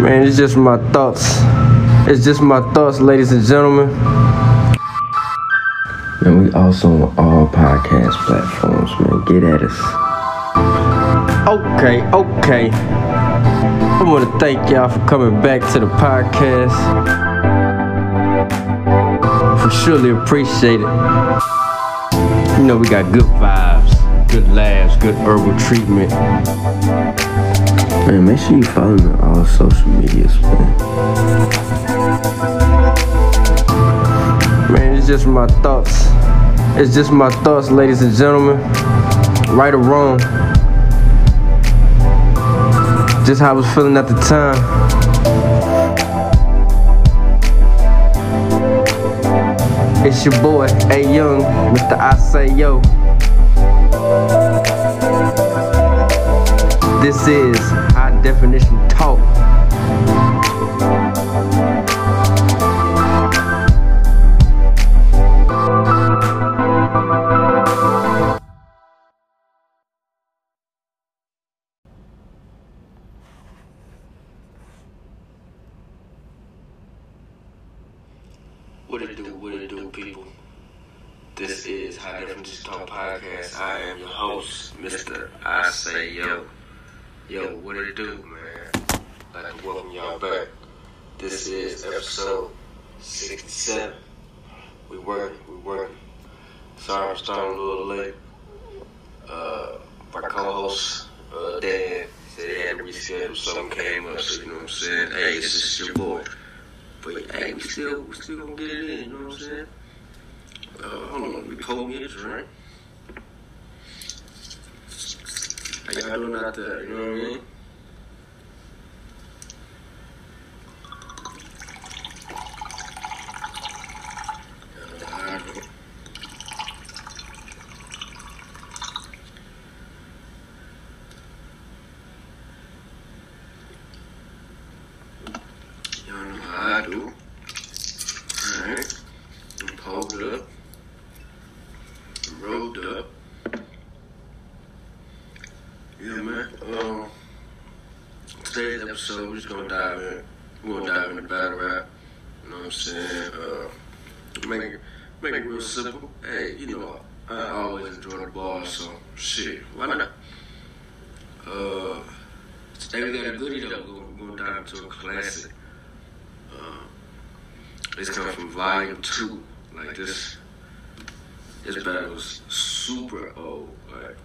Man, it's just my thoughts. It's just my thoughts, ladies and gentlemen. Man, we also on all podcast platforms, man. Get at us. Okay, okay. I want to thank y'all for coming back to the podcast. We surely appreciate it. You know, we got good vibes, good laughs, good herbal treatment. Man, make sure you follow me on all social medias, man. Man, it's just my thoughts. It's just my thoughts, ladies and gentlemen. Right or wrong. Just how I was feeling at the time. It's your boy, A Young, Mr. I Say Yo. This is Definition Talk. Let me a drink. How y'all doing out there, you know what I mean? Y'all know how I do. Alright. I'm pulled up. I'm rolled up. Yeah, man. Um, today's episode, we're just gonna dive in. We're gonna dive into battle rap. You know what I'm saying? Uh, make it, make it real simple. Hey, you know, I always enjoy the ball, so shit, why not? Uh, today we got a goodie though. We're gonna dive into a classic. Uh, this comes from volume two. Like this, this battle was super old. Like,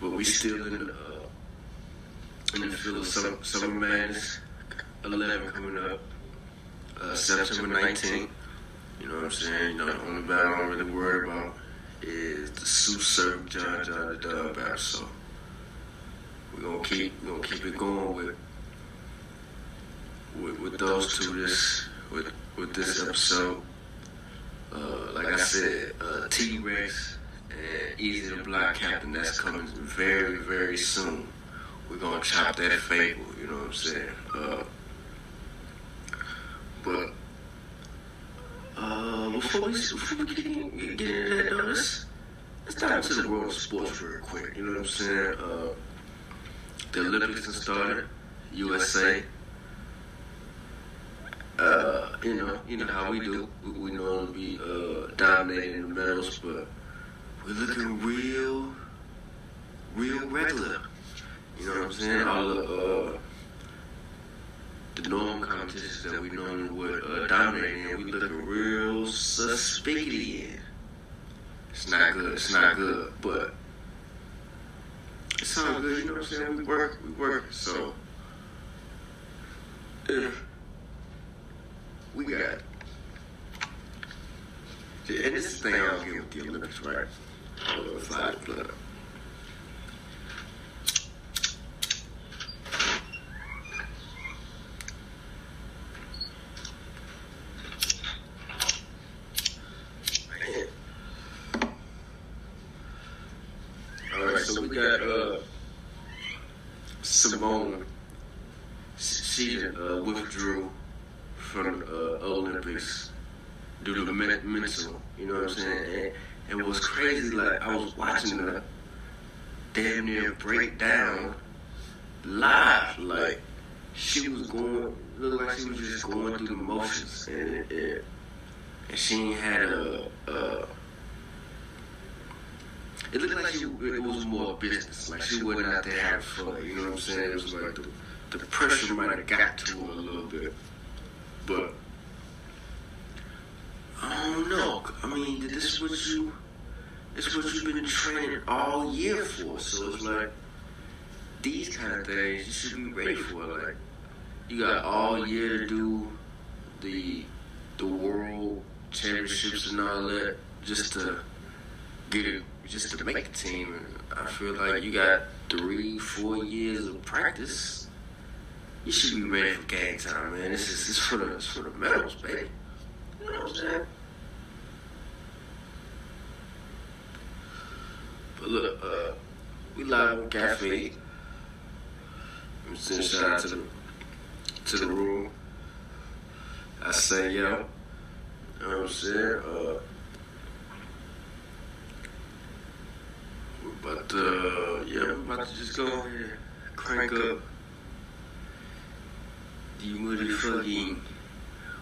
but we still in the uh, in the field of summer, summer madness. Eleven coming up, uh, September 19th. You know what I'm saying? You know, the only battle I'm really worried about is the Surf John John the Dub battle. So we're gonna keep we're gonna keep it going with with, with those two this with with this episode. Uh, like I said, uh, T Rex and Eazy the Block Captain that's coming very very soon. We're gonna chop that fable, you know what I'm saying? Uh, but uh, before we before we get, get into that, though, let's let's dive into the world of sports real quick. You know what I'm saying? Uh, the Olympics have started. USA. Uh, you know, you know how we do. We, we normally be uh, dominating the medals, but we're looking real, real regular. You know what I'm saying? All the uh, the normal competitions that we normally would uh, dominate in, we looking real suspicity in. It's not good. It's not good, but it's all good. You know what I'm saying? We work. We work. So if we got. And this is the thing I don't with the Olympics, right? Hold on, slide the blood up. Man. All right, so we got uh, Simone. She uh, withdrew from the uh, Olympics due to the men- mental. You know what I'm saying? And, and it was crazy. Like I was watching her damn near break down live. Like she was going, looked like she was just going through the motions, and it, and she had a. a it looked like she, it was more business. Like she wasn't out there having fun. You know what I'm saying? It was like the, the pressure might have got to her a little bit, but I don't know. I mean, did this is what you, is what you've been training all year for. So it's like these kind of things you should be ready for. Like you got all year to do the the world championships and all that just to get it, just to make the team. And I feel like you got three, four years of practice. You should be ready for game time, man. This is this for the it's for the medals, baby. You know what I'm saying? Look, uh, we live on Cafe. I'm sending shout out to the to the room. I say yo. You know what I'm saying? Uh, but uh, yeah, we're about to just go ahead, crank up the motherfucking.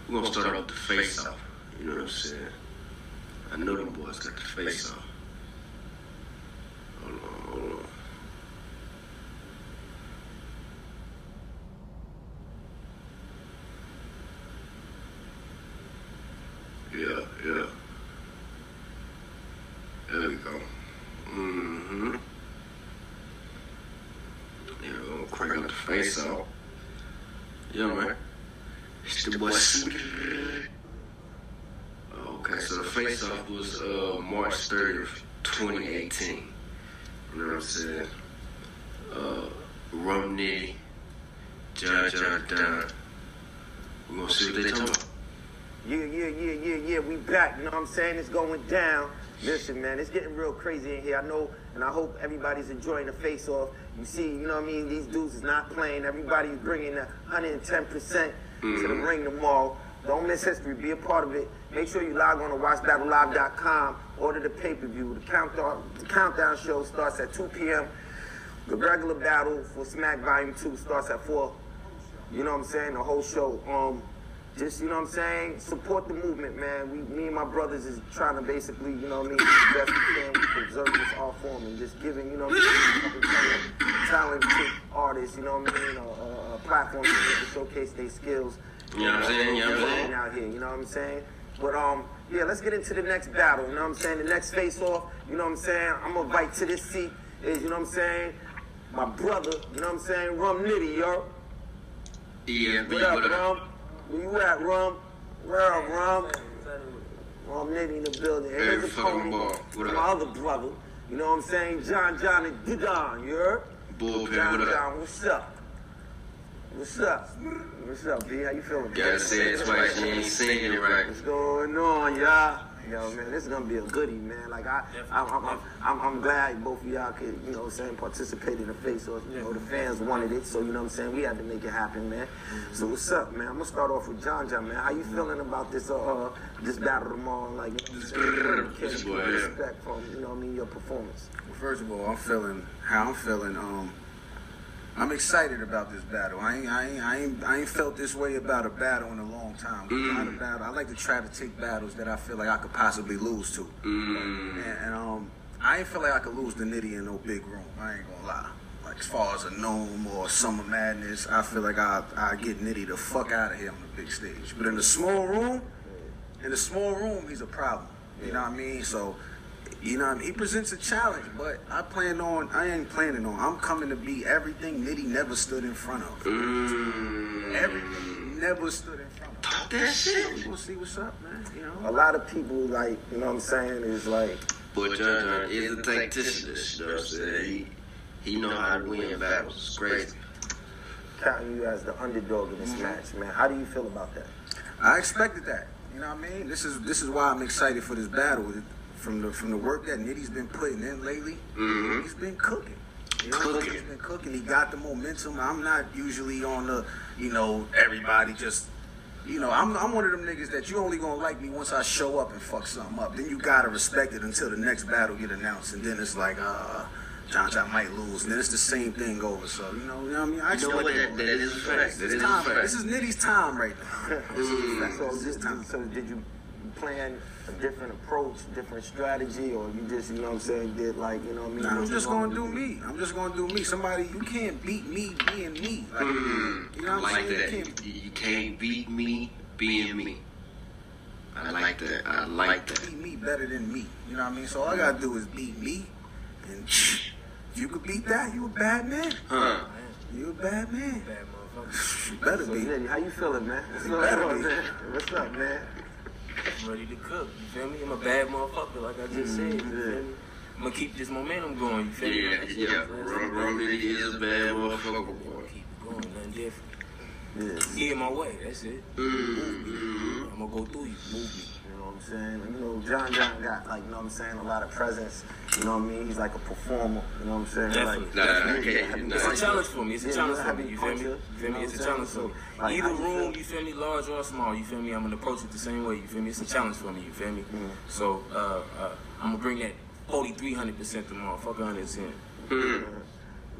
We're gonna start off the face off. You know what I'm saying? I know them boys got the face off. Hold on, hold on. Yeah, yeah. There we go. Mm-hmm. Yeah, we're gonna crank up the face off. Yeah, man. It's the boy Sweet. Okay, so the face off was uh, March 30th, 2018. You know what I'm saying? Uh, Rum Nitty, John John Don. We're gonna see what they talking about. Yeah, yeah, yeah, yeah, yeah. We back. You know what I'm saying? It's going down. Listen, man, it's getting real crazy in here. I know, and I hope everybody's enjoying the face off. You see, you know what I mean? These dudes is not playing. Everybody's bringing the 110% to the ring tomorrow. Don't miss history. Be a part of it. Make sure you log on to watchbattlelive.com. Order the pay-per-view. The countdown, the countdown show starts at 2 p.m. The regular battle for Smack Volume 2 starts at 4. You know what I'm saying? The whole show. Um, just, you know what I'm saying? Support the movement, man. We, me and my brothers is trying to basically, you know what I mean, do the best we can. Preserve this art form and just giving, you know talented artists, you know what I mean, a, a, a platform to showcase their skills. You know what I'm saying? You know what I'm saying? Out here, you know what I'm saying? But um, yeah, let's get into the next battle. You know what I'm saying? The next face off. You know what I'm saying? I'm gonna bite to this seat. Is you know what I'm saying? My brother. You know what I'm saying? Rum Nitty, yo. Yeah, What up, Rum? Where you at, Rum? Where up, Rum? Rum Nitty in the building. And Hey, here's the fucking Tony, ball. What my other brother. You know what I'm saying? John, John, and Dudon. You heard? Bullpen, John, what up? John, what's up? What's up? What's up, B? How you feeling? Gotta say it twice, you ain't singing it right. What's going on, y'all? Yo, man, this is gonna be a goodie, man. Like I, I'm, I'm, I'm, I'm, I'm glad both of y'all could, you know, what I'm saying, participate in the face off. You know, the fans wanted it, so you know, what I'm saying, we had to make it happen, man. So what's up, man? I'm gonna start off with John, John, man. How you feeling about this, uh, uh this battle tomorrow? Like, you know, what I'm saying, This Can boy, you yeah. respect from, you know, what I mean, your performance. Well, first of all, I'm feeling how I'm feeling. Um, I'm excited about this battle. I ain't, I ain't, I ain't, I ain't felt this way about a battle in a long time. Not a battle. I like to try to take battles that I feel like I could possibly lose to. And, and um, I ain't feel like I could lose to Nitty in no big room. I ain't gonna lie. Like as far as a gnome or summer madness, I feel like I I get Nitty the fuck out of here on the big stage. But in the small room, in the small room, he's a problem. You know what I mean? So, you know, what I mean? he presents a challenge, but I plan on, I ain't planning on. I'm coming to be everything Nitty never stood in front of. Mm. Everything never stood in front of. Talk that shit. We gonna see what's up, man. You know. A lot of people, like, you know, what I'm saying, is like, But John John is a tactician, you know what I'm saying? He, he know how to win battles. It's crazy. counting you as the underdog in this match, man. How do you feel about that? I expected that. You know what I mean? This is this is why I'm excited for this battle. From the from the work that Nitty's been putting in lately, Mhm. he's been cooking. You know, Cooking. He's been cooking. He got the momentum. I'm not usually on the, you know, everybody just, you know, I'm I'm one of them niggas that you only gonna like me once I show up and fuck something up. Then you gotta respect it until the next battle get announced, and then it's like, uh, John John might lose. And then it's the same thing over. So you know, you know what I mean. I You know what? That, that is a fact. That This, is a fact. this is Nitty's time right now. This is, Mm. So, this did, time. so did you plan a different approach, different strategy, or you just, you know what I'm saying, did like, you know what I mean? Nah, I'm what you just gonna do me. I'm just gonna do me. Somebody, you can't beat me being me. Like, Mm, you know I what I'm like saying? that. You can't You, you can't beat me being me. I like that. I like that. beat me better than me. You know what I mean? So all I gotta do is beat me, and if you could beat that, you a bad man. Huh? You a bad man. Bad motherfucker. You better So, be. How you feeling, man? What's going better be. man? What's up, man? I'm ready to cook. You feel me? I'm a bad motherfucker, like I just said. You feel me? I'm gonna keep this momentum going. You feel me? Yeah, Like I yeah. rum Nitty is a bad motherfucker, boy. Keep it going, nothing different. Yeah. Get in my way, that's it. Mm-hmm. I'm gonna go through you. Move me. You know I'm saying? You know, John John got like, you know what I'm saying, a lot of presence. You know what I mean? He's like a performer. You know what I'm saying? Definitely. Like, Nah, I yeah, can't- heavy nah. It's a challenge for me. It's a Yeah, challenge for me. You feel me? You feel me? It's a what I'm challenge for me. Like, Either how feel? room, you feel me, large or small, you feel me? I'm gonna approach it the same way. You feel me? It's a challenge for me. You feel me? Mm-hmm. So uh, uh, I'm gonna bring that 4300 percent tomorrow. Fuck 110. Mm.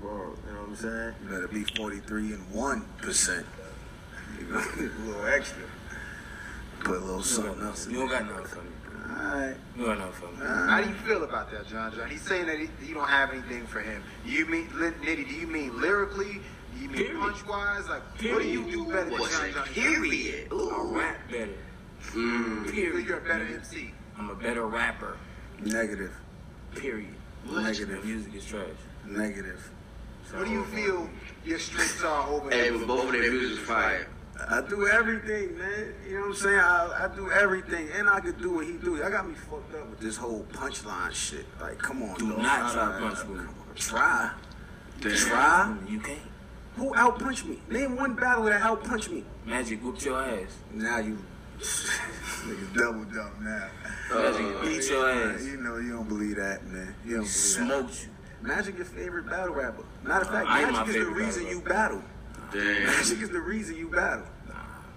Bro, you know what I'm saying? You better be 43 and 1%. You know, a little extra. Put a little something got else nothing. You don't got nothing for me. Alright. You don't got nothing for me. How do you feel about that, John John? He's saying that he, you don't have anything for him. You mean, Nitty, do you mean lyrically? Do you mean Period. punch wise? Like, what do you do better than John? John? Period. I Ooh. rap better. Mm. You feel Period. you're a better MC. I'm a better rapper. Negative. Period. Negative. Music is trash. Negative. What do you feel your strengths are over Hey, there? but both of their music is fire. I do everything, man. You know what I'm saying? I, I do everything, and I could do what he do. I got me fucked up with this whole punchline shit. Like, come on, Do dog. not try punch me. Try. Damn. Try. You can't. Who out punched me? Name one battle that out punched me. Magic whooped your ass. Now you, nigga, double jump now. Magic oh, beat your ass. You know you don't believe that, man. You don't believe that. Smoked you. Magic your favorite battle rapper. Matter of uh, fact, I ain't Magic is the reason battle you battle. Damn. Magic is the reason you battle.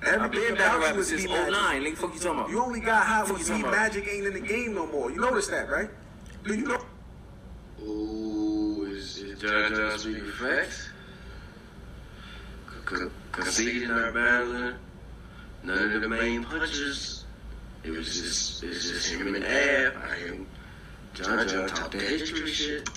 Everything been battle about you rapper is since Magic. 09. Nigga, fuck you talking about? You only got hot Fuck when you Beat talking about? Magic ain't in the game no more. You notice that, right? Do you know? Ooh, is, John John speaking facts? Conceding our battling. None of the main punches. It was just, it's just him and Ab. I am John John talk that history shit.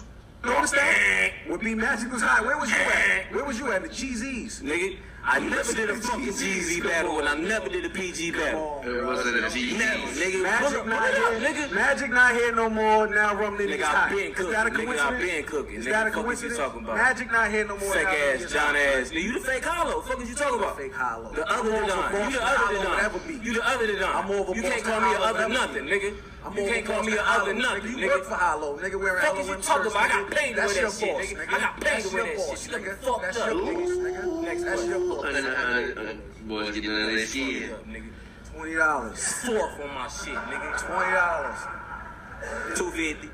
You notice that? When Beat Magic was hot, where was you at? Where was you at? The GZs. Nigga, I never did a fucking GZ battle and I never did a PG battle. It wasn't a G. Never, nigga. Magic Pull it- not pull it up, here. nigga. Magic not here no more. Now Rum Nitty's Nigga, hot. I been Is cooking. that a Nigga, I coincidence? been cooking. Is Nigga, that a fuck what you coincidence? talking about? Magic not here no more. Fake now ass, John hot. ass. Nigga, you the fake hollow. Fuck is you talking about? Fake hollow. The other I'm than more of. You the Boston other hollow than than ever be. You the other than done. I'm more of a You can't call me a hollow other nothing, nigga. I'm You can't call me a Boston other Hollow. nothing, Nigga, you work for nigga. Hollow, nigga. Wearing Fuck is you Halloween talking shirts, about? I got nigga. paid to wear that shit, boss, nigga. nigga. I got paid That's to wear that shit. You got me nigga. fucked That's up. your niggas, nigga. Next That's your question. boss. And, uh, uh, boys getting under their skin. Up, nigga. Twenty dollars. Fourth on my shit, nigga. Twenty dollars. Two fifty.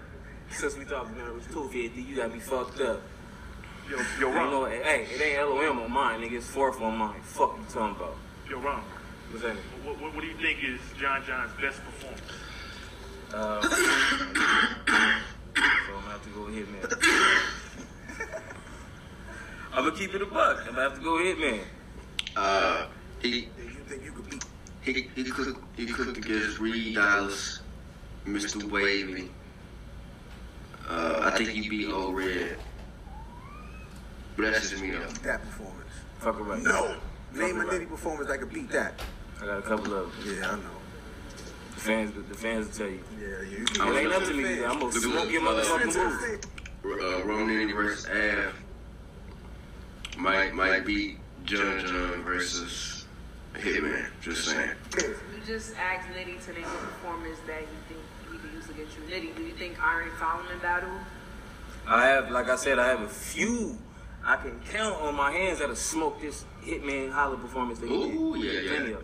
Since we talking about it was two fifty, you got me fucked up. Yo, yo, You Ron. know, hey, it ain't LOM on mine, nigga. It's fourth on mine. Fuck you talking about? Yo, Ron. What's that? What, what, what do you think is John John's best performance? Uh, so I'm gonna have to go hit man. I'm gonna keep it a buck. I'm gonna have to go hit man. Uh, he You think you could beat? he he cooked he cooked against Reed Dollaz, Mr. Wavy. Uh, I think he beat Old Red. But that's just me though. that performance? Fuck it right. No. Name a Right. Nitty performance that could beat that. I got a couple of them. Yeah, I know. The fans, the fans will tell you. Yeah, you. I It ain't up to me. I'm gonna Look, smoke your look, uh, motherfucking Listen to boots. the fans. Uh, Roman versus Av. Might might beat John John versus Hitman. Just saying. You just asked Nitty to name a performance that you think he could use against you. Nitty, do you think Iron Solomon battle? I have, like I said, I have a few. I can count on my hands that'll smoke this Hitman Holla performance that he did. Ooh, yeah, yeah.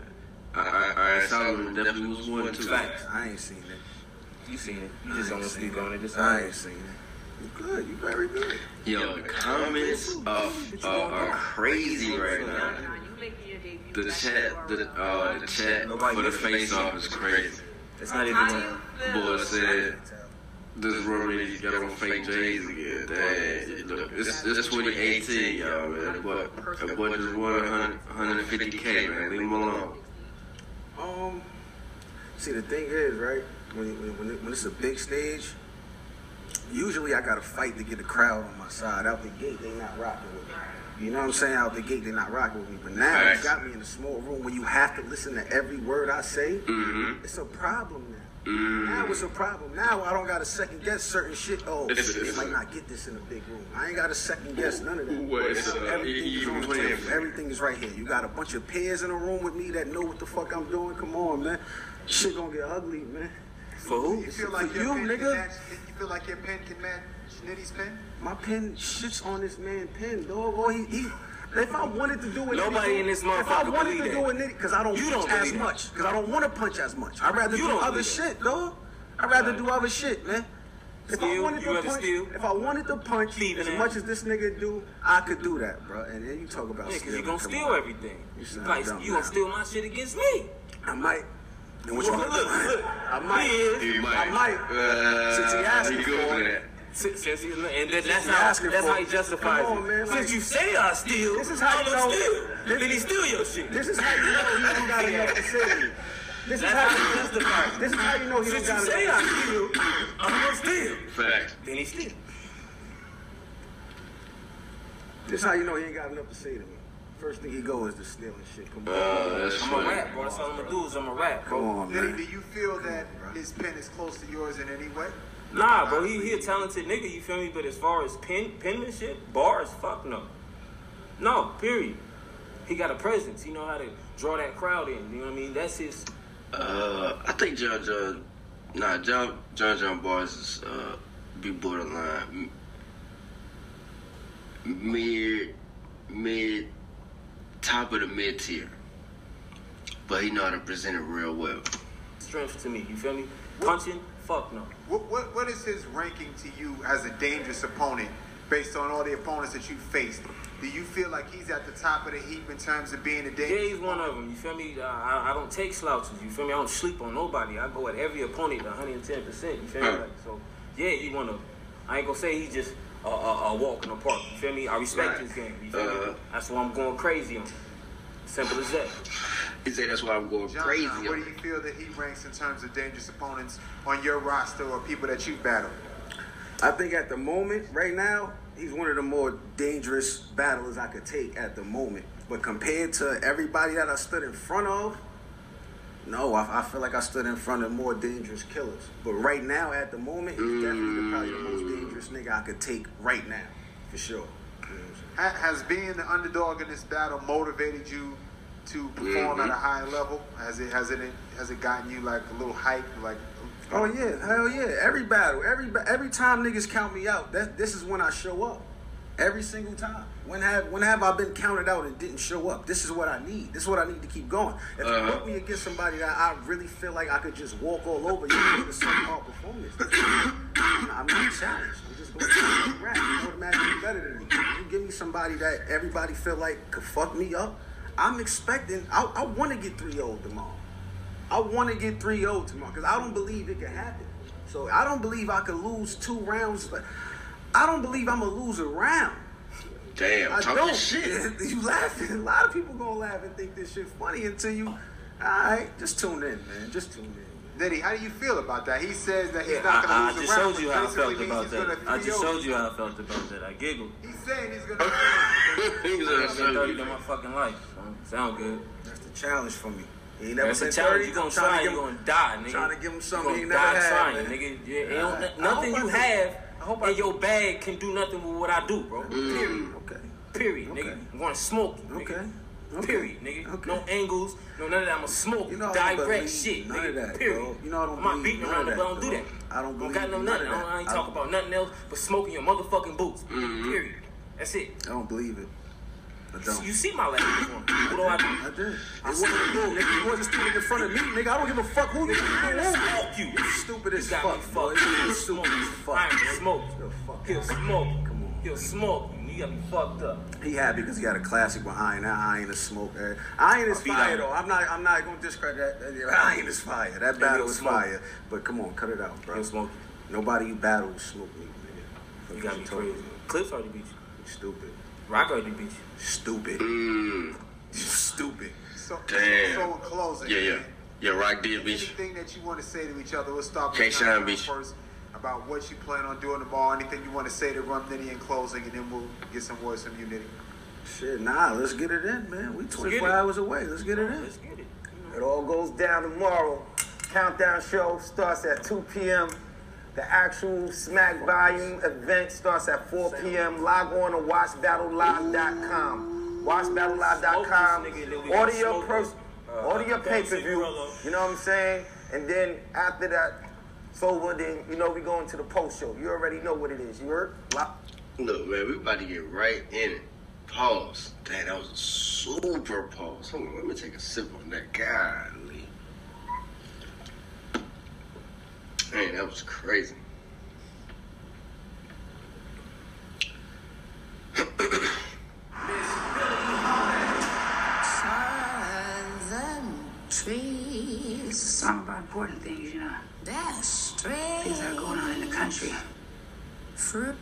Of. I, I, I Solomon definitely was one too. Facts. I ain't seen it. You seen it. You just don't want to speak on it. Just I ain't seen it. You good. You very good. Yo, the comments are, are, are crazy right now. Nah, you making your debut. The chat, the uh, the chat for the face off is crazy. It's not even How do one. you feel? Boy said, this world needs to get on fake J's again. Dang, look, it's, it's 2018, y'all, man. That boy, that boy just won 150K, man. Leave him alone. Um, see, the thing is, right? When when when, it, when it's a big stage, usually I gotta fight to get the crowd on my side. Out the gate, they not rocking with me. You know what I'm saying? Out the gate, they not rocking with me. But now Facts. it's got me in a small room where you have to listen to every word I say. Mm-hmm. It's a problem now. Mm. Now it's a problem. Now I don't gotta second guess certain shit. Oh, It's- they it's- might not get this in a big room. I ain't gotta second guess none of that. What, it's, uh, Everything is even on playing tape. for- Everything is right here. You got a bunch of peers in a room with me that know what the fuck I'm doing. Come on, man. Shit gonna get ugly, man. For who? You feel For like your you, pen nigga. Can match, you feel like your pen can match Nitty's pen? My pen shits on this man pen, dog. Or he, he if I wanted to do it, Nobody in this If I wanted to believe do that. it, because I don't You punch don't as that. much, because I don't want to punch as much. I'd rather You do don't other believe shit, dog. I'd rather do other shit, man. If I wanted to punch, steal? if I wanted to punch Thieving as ass? much as this nigga do, I could do that, bro. And then you talk about Yeah, stealing. you gonna steal on. everything. You You like you gonna now. steal my shit against me. I might. And what Look, you look, gonna do? look. I might. He is. Might. I might. Uh, Since he asking he good for for it. That. Since, since he, and that, that's how that's for how he justifies Come on, it. Since like- you say I steal, This is how I'm you know- steal. this- then he steal your shit. This is how you know he don't got enough to say to you. This is how how he you justifies it. This is how you know he Since don't you got say enough. I steal, I'm gonna steal. Facts. Then he steal. This is how you know he ain't got enough to say to me. First thing he go is the stealing shit. Come on, Uh, that's I'm a rap, bro. That's all I'm gonna do is I'm a rap, come on, Nitty, man. do you feel that his pen is close to yours in any way? Nah, bro. He, he a talented nigga. You feel me? But as far as pen penmanship, bars, fuck no. No, period. He got a presence. He know how to draw that crowd in. You know what I mean? That's his. Uh, I think John John, nah, John John John Bars is uh, be borderline mid, mid, top of the mid tier, but he know how to present it real well. strength to me. You feel me? Punching, fuck no. What, what, what is his ranking to you as a dangerous opponent based on all the opponents that you faced? Do you feel like he's at the top of the heap in terms of being a danger? Yeah, dangerous he's one of them. You feel me? I, I, I don't take slouches. You feel me? I don't sleep on nobody. I go at every opponent 110. percent You feel me? Like, so yeah, he one of them. I ain't gonna say he's just a, a, a walk in the park. You feel me? I respect Right. his game. You feel Uh, me? That's why I'm going crazy on. Simple as that. He said that's why I'm going John, crazy. John, where do you feel that he ranks in terms of dangerous opponents on your roster or people that you've battled? I think at the moment, right now, he's one of the more dangerous battlers I could take at the moment. But compared to everybody that I stood in front of, no, I, I feel like I stood in front of more dangerous killers. But right now, at the moment, he's definitely the, probably the most mm. dangerous nigga I could take right now, for sure. Has being the underdog in this battle motivated you to perform Mhm. at a high level? Has it has it has it gotten you like a little hype? Like, Oh yeah, hell yeah! Every battle, every every time niggas count me out, that this is when I show up. Every single time. When have when have I been counted out and didn't show up? This is what I need. This is what I need to keep going. If you Uh-huh. put me against somebody that I really feel like I could just walk all over, you need a certain hard performance. I'm not challenged. I'm just going to rap. You better than me. You give me somebody that everybody feel like could fuck me up. I'm expecting. I, I want to get 3-0 tomorrow. I want to get 3-0 tomorrow because I don't believe it can happen. So I don't believe I could lose two rounds. But I don't believe I'm gonna lose a round. Damn, I don't. shit. you laughing? A lot of people gonna laugh and think this shit funny until you. All right, just tune in, man. Just tune in. Nitty, how do you feel about that? He says that he's Yeah, not going to I, I just showed you how I felt about that. I just showed you how I felt about that. I giggled. He's saying he's going to. He's I've a been 30 in my fucking life. Sound good. That's the challenge for me. He ain't never That's a been challenge. 30. You gonna try, you give gonna die, nigga. trying to give him something gonna he never die had, trying, nigga. Yeah, it don't- I nothing you have I I in do. your bag can do nothing with what I do, bro. Mm. Period. Okay. Period, Okay. nigga. I'm gonna smoke you, nigga. Okay. Period, nigga. Okay. No angles, no none of that. I'ma smoke You know direct shit, none nigga. of that, Period. bro. You know I don't I'm not beating around the. Don't do that. I don't Don't believe got no nothing. I, don't, I ain't I talk don't- about nothing else but smoking your motherfucking boots. Mm-hmm. Period. That's it. I don't believe it. Don't. You see my last performance. What do I do? I did. It I wasn't you, nigga. You wasn't standing in front of me, nigga. I don't give a fuck who you I'm you smoke you. You stupid as You got fuck, boy. fucked. You He'll stupid as fuck. I ain't smoke. He'll smoke. Come on. He'll smoke. You got me fucked up. He happy because he got a classic behind Iron. That Iron is smoke. eh. Iron is I'll beat fire Iron. though. I'm not. I'm not gonna discredit that. I ain't Iron is fire. That battle he'll is smoke. fire. But come on, cut it out, bro. He'll smoke. Nobody you battle with Snoop me, nigga. You gotta be crazy. Clips already beat you. Stupid. Rock already beat you. Stupid. Mm, Stupid. So, Damn. so in closing, yeah, yeah. Yeah, Rock did beat you. anything that you want to say to each other, we'll start with K. John Shine beat you. first about what you plan on doing tomorrow. Anything you want to say to Rum Nitty in closing, and then we'll get some words from you, Nitty. Shit, nah, let's get it in, man. We 24 it. hours away. Let's get it in. Let's get it. It all goes down tomorrow. Countdown show starts at 2 p.m. The actual Smack Volume event starts at 4 p.m. Log on to watchbattlelive.com. Watchbattlelive.com. Smoke this nigga, then Order your smoke pers- Uh, order your pay-per-view. You know what I'm saying? And then after that, it's over. Then you know we going to the post show. You already know what it is. You heard? Lock- Look, man, we about to get right in it. Pause. Damn, that was a super pause. Hold on, let me take a sip on that. Golly. Man, that was crazy. Stars and trees. It's a song about important things, you know. That's Things that are going on in the country. Fruit.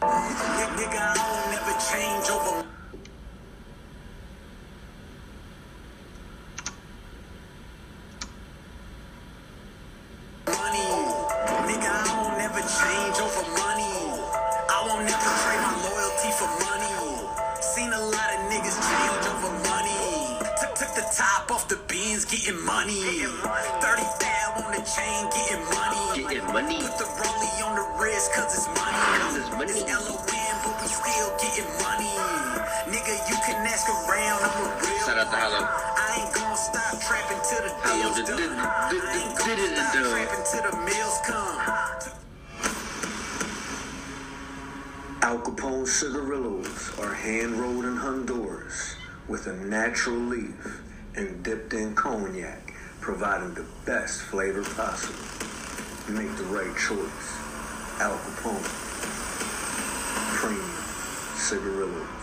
Nigga, I don't never change over. Beans, getting money. 30 thou on the chain, getting money. Getting money. Put the rollie on the wrist, cause it's money. Cause it's money. It's LON, but we still getting money. Nigga, you can ask around, I'm a real Shout out to Hollow. I ain't gonna stop trapping till the Hollow deal's did- done. I ain't did- did gonna stop trapping till the meals come. Al Capone's cigarillos are hand rolled in Honduras with a natural leaf and dipped in cognac, providing the best flavor possible. Make the right choice. Al Capone. Premium cigarillos.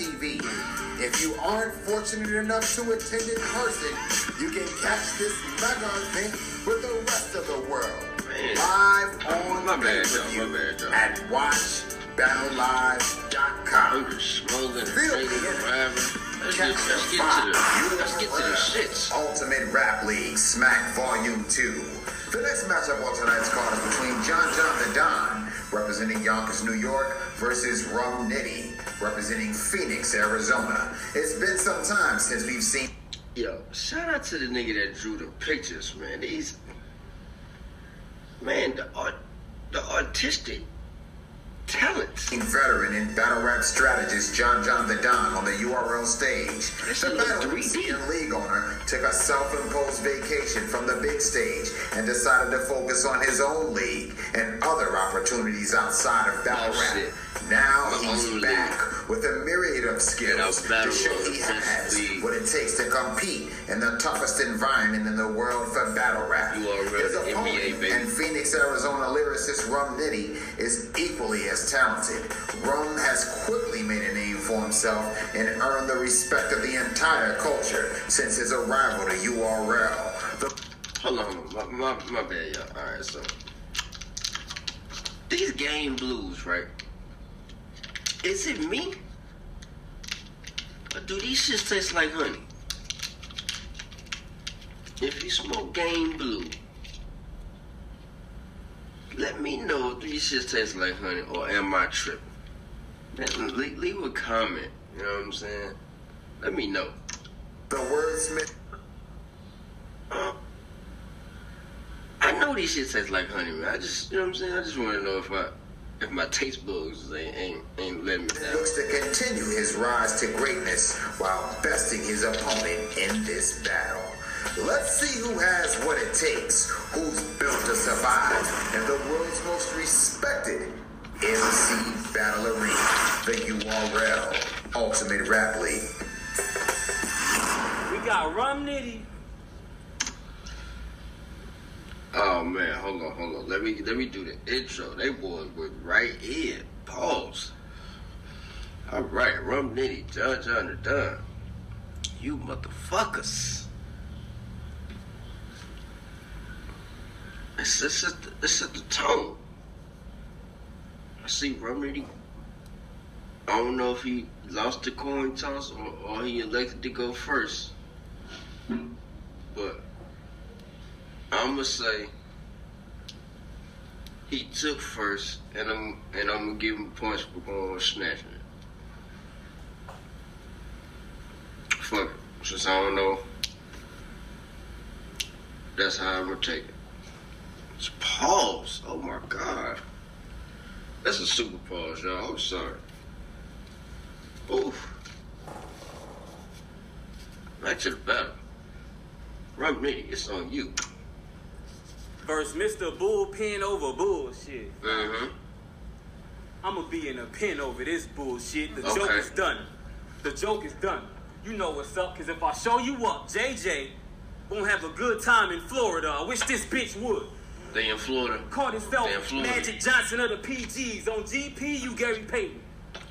urltv.tv. If you aren't fortunate enough to attend in person, you can catch this mega event with the rest of the world. Man. Live on My bad, y'all. pay-per-view My bad, y'all. at watchbattlelive.com. Smoking and drinking and energy. Let's get, let's get to the let's get to the shits. Ultimate Rap League Smack Volume 2. The next matchup on tonight's card is between John John the Don, representing Yonkers, New York, versus Rum Nitty, representing Phoenix, Arizona. It's been some time since we've seen Yo, shout out to the nigga that drew the pictures, man. These man, the art, the artistic talents. veteran and battle rap strategist John John the Don on the URL stage. This The battle 3D. and league owner took a self-imposed vacation from the big stage and decided to focus on his own league and other opportunities outside of battle Oh, rap. shit. Now he's back with a myriad of skills to show he has what it takes to compete in the toughest environment in the world for battle rap. His opponent and Phoenix, Arizona lyricist Rum Nitty is equally as talented. Rum has quickly made a name for himself and earned the respect of the entire culture since his arrival to URL. The Hold on, my, my, my bad, y'all. All right, so these game blues, right? Is it me? Or do these shits taste like honey? If you smoke game blue, let me know if these shits taste like honey or am I tripping? Man, leave, leave a comment. You know what I'm saying? Let me know. The wordsmith. I know these shit taste like honey, man. I just, you know what I'm saying? I just want to know if I, if my taste buds ain't ain't, ain't letting me down. looks to continue his rise to greatness while besting his opponent in this battle. Let's see who has what it takes, who's built to survive in the world's most respected MC Battle Arena, Thank the URL Ultimate Rap League. We got Rum Nitty. Oh man, hold on, hold on. Let me let me do the intro. They boys were right in. Pause. All right, Rum Nitty, John John the Don. You motherfuckers. It's it's the, it's the tone. I see Rum Nitty. I don't know if he lost the coin toss or, or he elected to go first. But I'ma say he took first, and I'm and I'm gonna give him points for going on snatching it. Fuck it, since I don't know. That's how I'm gonna take it. It's pause. Oh my god, that's a super pause, y'all. I'm sorry. Oof. Back to the battle. Rum Nitty, it's on you. Versus Mr. Bullpen over bullshit. Mm-hmm. I'ma be in a pen over this bullshit. The Okay. joke is done. The joke is done. You know what's up, cause if I show you up, JJ won't have a good time in Florida. I wish this bitch would. They in Florida. Called himself They in Florida. Magic Johnson of the PGs. On GP, you Gary Payton.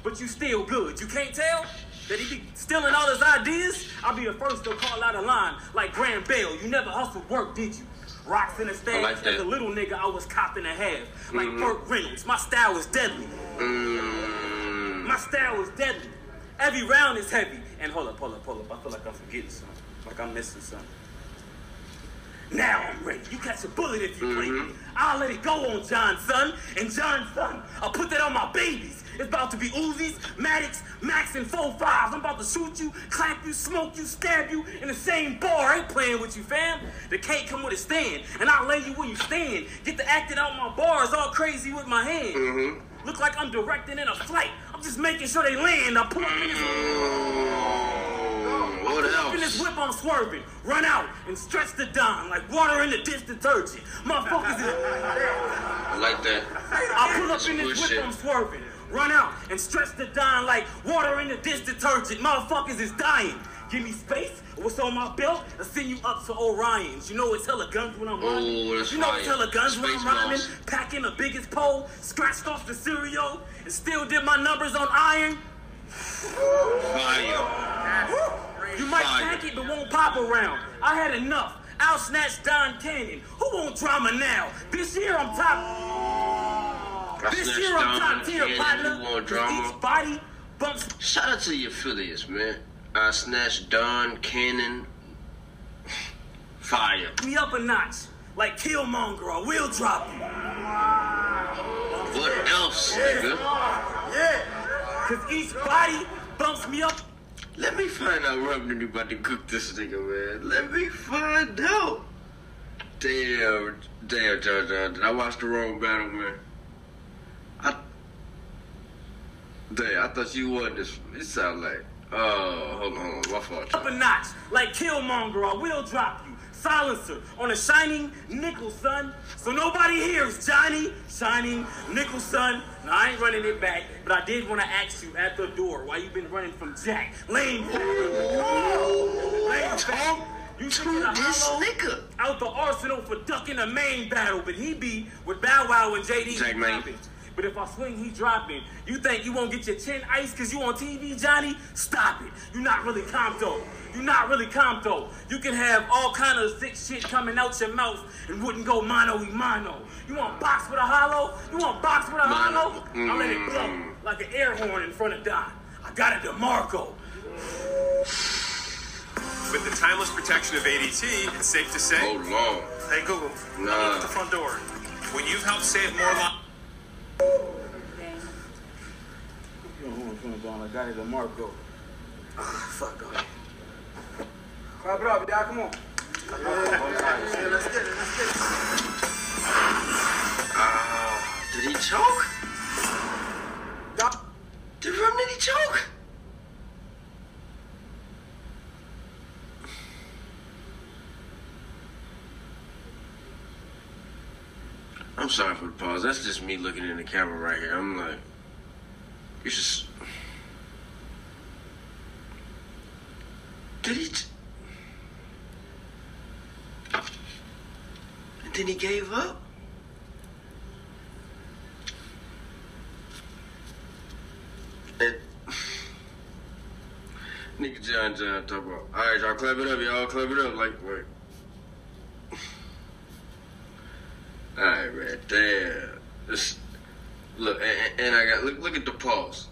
But you still good. You can't tell that he be stealing all his ideas? I'll be the first to call out a line like Graham Bell. You never hustled work, did you? Rocks in the stash. like. As a little nigga, I was copped in a half. Like. Burt Reynolds. My style is deadly. Mm. My style is deadly. Every round is heavy. And hold up, hold up, hold up. I feel like I'm forgetting something. Like I'm missing something. Now I'm ready. You catch a bullet if you play me. I'll let it go on John's son. And John's son, I'll put that on my babies. It's about to be Uzis, Maddox, Max, and 4 5 I'm about to shoot you, clap you, smoke you, stab you in the same bar. I ain't playing with you, fam. The cake come with a stand, and I'll lay you where you stand. Get the acting out my bars all crazy with my hand. Mm-hmm. Look like I'm directing in a flight. I'm just making sure they land. I pull up in this. What Up in this whip, I'm swerving. Run out and stretch the dime like water in the dish detergent. Motherfuckers is. I like that. I pull up That's in this whip, shit. I'm swerving. Run out and stretch the dime like water in the dish detergent. Motherfuckers is dying. Give me space. What's on my belt? I'll send you up to Orion's. You know it's hella guns when I'm rhyming. Oh, that's You know it's hella guns when I'm Space rhyming. balls. Packing the biggest pole, scratched off the cereal, and still did my numbers on iron. Fire. You might pack it, but won't pop around. I had enough. I'll snatch Don Cannon. Who want drama now? This year I'm top. This year I'm top tier, partner. Who drama? Each body bumps. Shout out to your affiliates, man. I snatched Don Cannon. Fire. me up a notch. Like Killmonger, I will drop you. What else, nigga? Yeah. Cause each body bumps me up. Let me find out Rum Nitty about to cook this nigga, man. Let me find out. Damn, damn, John John. Did I watch the wrong battle, man? I, damn, I thought you won this. It sound like, oh, hold on, hold on, my fault. Up a notch. Like Killmonger, I will drop you. silencer on a shining nickel, son. So nobody hears Johnny shining nickel, son. Now I ain't running it back, but I did want to ask you at the door why you been running from Jack. Lame. Lame talk. You to this nigga out the arsenal for ducking a main battle, but he be with Bow Wow and JD. Jack Main. Dropping. But if I swing, he dropping. You think you won't get your chin ice because you on TV, Johnny? Stop it. You're not really Compton. You're not really Compton. You can have all kind of sick shit coming out your mouth and wouldn't go mano y mano. You want box with a hollow? You want box with a hollow? Mm. I'll let it blow like an air horn in front of Don. I got it to Marco. With the timeless protection of ADT, it's safe to say. Oh, Hold on. Hey Google, Nah. open up the front door. When you've helped save more lives. I'm Marco. Ah, fuck, go ahead. Clap it up. Come on. Let's get it. Let's get it. Did he choke? Did Romney choke? I'm sorry for the pause. That's just me looking in the camera right here. I'm like, it's just. Did he? T- and then he gave up? And nigga John John talk about, all right, y'all clap it up, y'all clap it up, like, like. All right, man, damn. This, look, and, and I got look, look at the pause.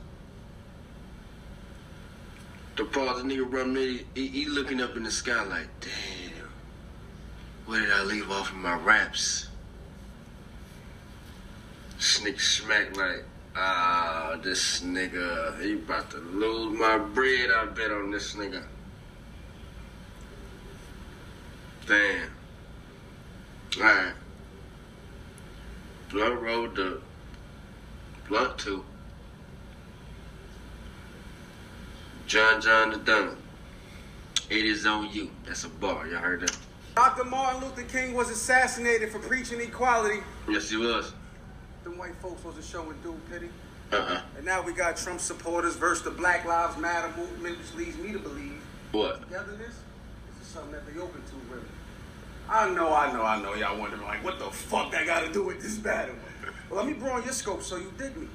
The pause, the nigga run he, he looking up in the sky like, damn. Where did I leave off of my raps? Sneak smack like, ah, this nigga, he about to lose my bread, I bet on this nigga. Damn. Blunt road to Blunt two. John John the Don. It is on you. That's a bar. Y'all heard that? Dr. Martin Luther King was assassinated for preaching equality. Yes, he was. The white folks wasn't showing due pity. Uh-uh. And now we got Trump supporters versus the Black Lives Matter movement, which leads me to believe What? togetherness this is something that they open to. I know, I know, I know. Y'all wondering, like, what the fuck that got to do with this battle? Well, let me broaden your scope so you dig me.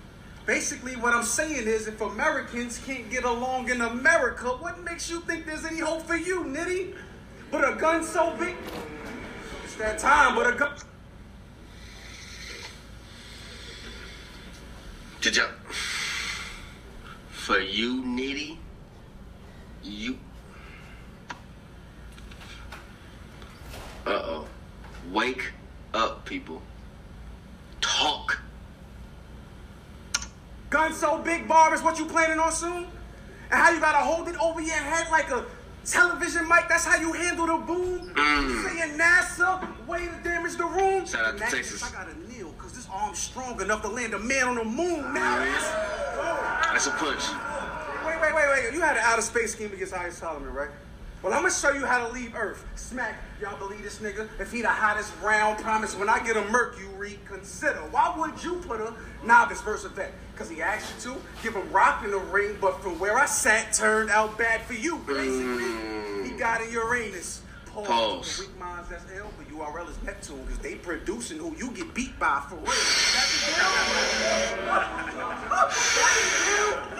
Basically, what I'm saying is, if Americans can't get along in America, what makes you think there's any hope for you, Nitty? But a gun so big, it's that time. But a gun. Did y'all? For you, Nitty, you. Uh oh. Wake up, people. Talk. Gun so big, Barb, is what you planning on soon? And how you gotta hold it over your head like a television mic? That's how you handle the boom? Mm. Saying NASA, way to damage the room? Shout out to that Texas. I gotta kneel, cause this arm's strong enough to land a man on the moon. Now that's... That's a punch. Wait, wait, wait, wait. You had an outer space scheme against Iron Solomon, right? Well, I'm gonna show you how to leave Earth. Smack, y'all believe this nigga? If he the hottest round, promise when I get a Mercury, consider. Why would you put a novice versus vet? Cause he asked you to give him rock in the ring, but from where I sat, turned out bad for you. Basically, he mm. got a Uranus. Pause. Pause. The weak minds that's but URL is Neptune, cause they producing who you get beat by for real.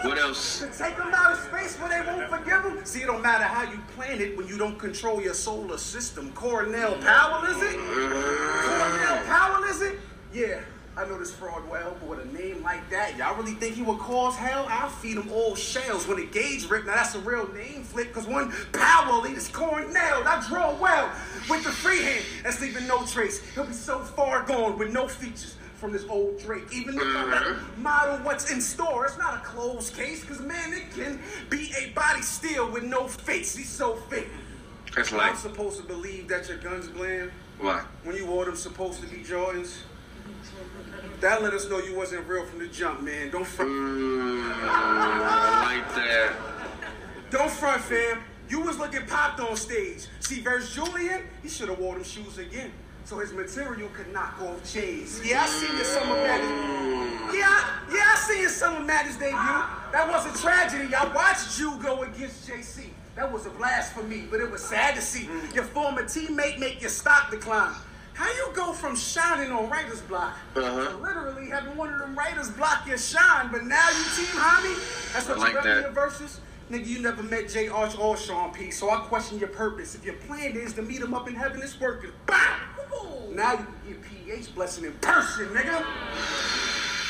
What else? To take them out of space where they won't forgive them. See, it don't matter how you plan it when you don't control your solar system. Cornell Powell, is it? Mm-hmm. Cornell Powell, is it? Yeah, I know this fraud well, but with a name like that, y'all really think he would cause hell? I'll feed him all shells when the gauge ripped, Now that's a real name flip, cause one Powell eat his Cornell. I draw well with the free hand that's leaving no trace. He'll be so far gone with no features from this old Drake. Even if I let him mm-hmm. model what's in store, it's not a closed case, cause man, it can be a body still with no face. He's so fake. That's I'm supposed to believe that your guns bland what? when you wore them supposed to be Jordans. That let us know you wasn't real from the jump, man. Don't front. Mm, I like that. Don't front, fam. You was looking popped on stage. See, verse Julian, he should have wore them shoes again. So his material could knock off Jay's. Yeah, I seen your Summer Madness. Yeah, I- yeah, I seen your Summer Madness debut. That was a tragedy. I watched you go against JC. That was a blast for me, but it was sad to see your former teammate make your stock decline. How you go from shining on writer's block Uh-huh. to literally having one of them writers block your shine, but now you team homie? That's what I like you that. in your verses? Nigga, you never met Jay Arch or Sean P, so I question your purpose. If your plan is to meet him up in heaven, it's working. Bam! Now you can get PH blessing in person, nigga.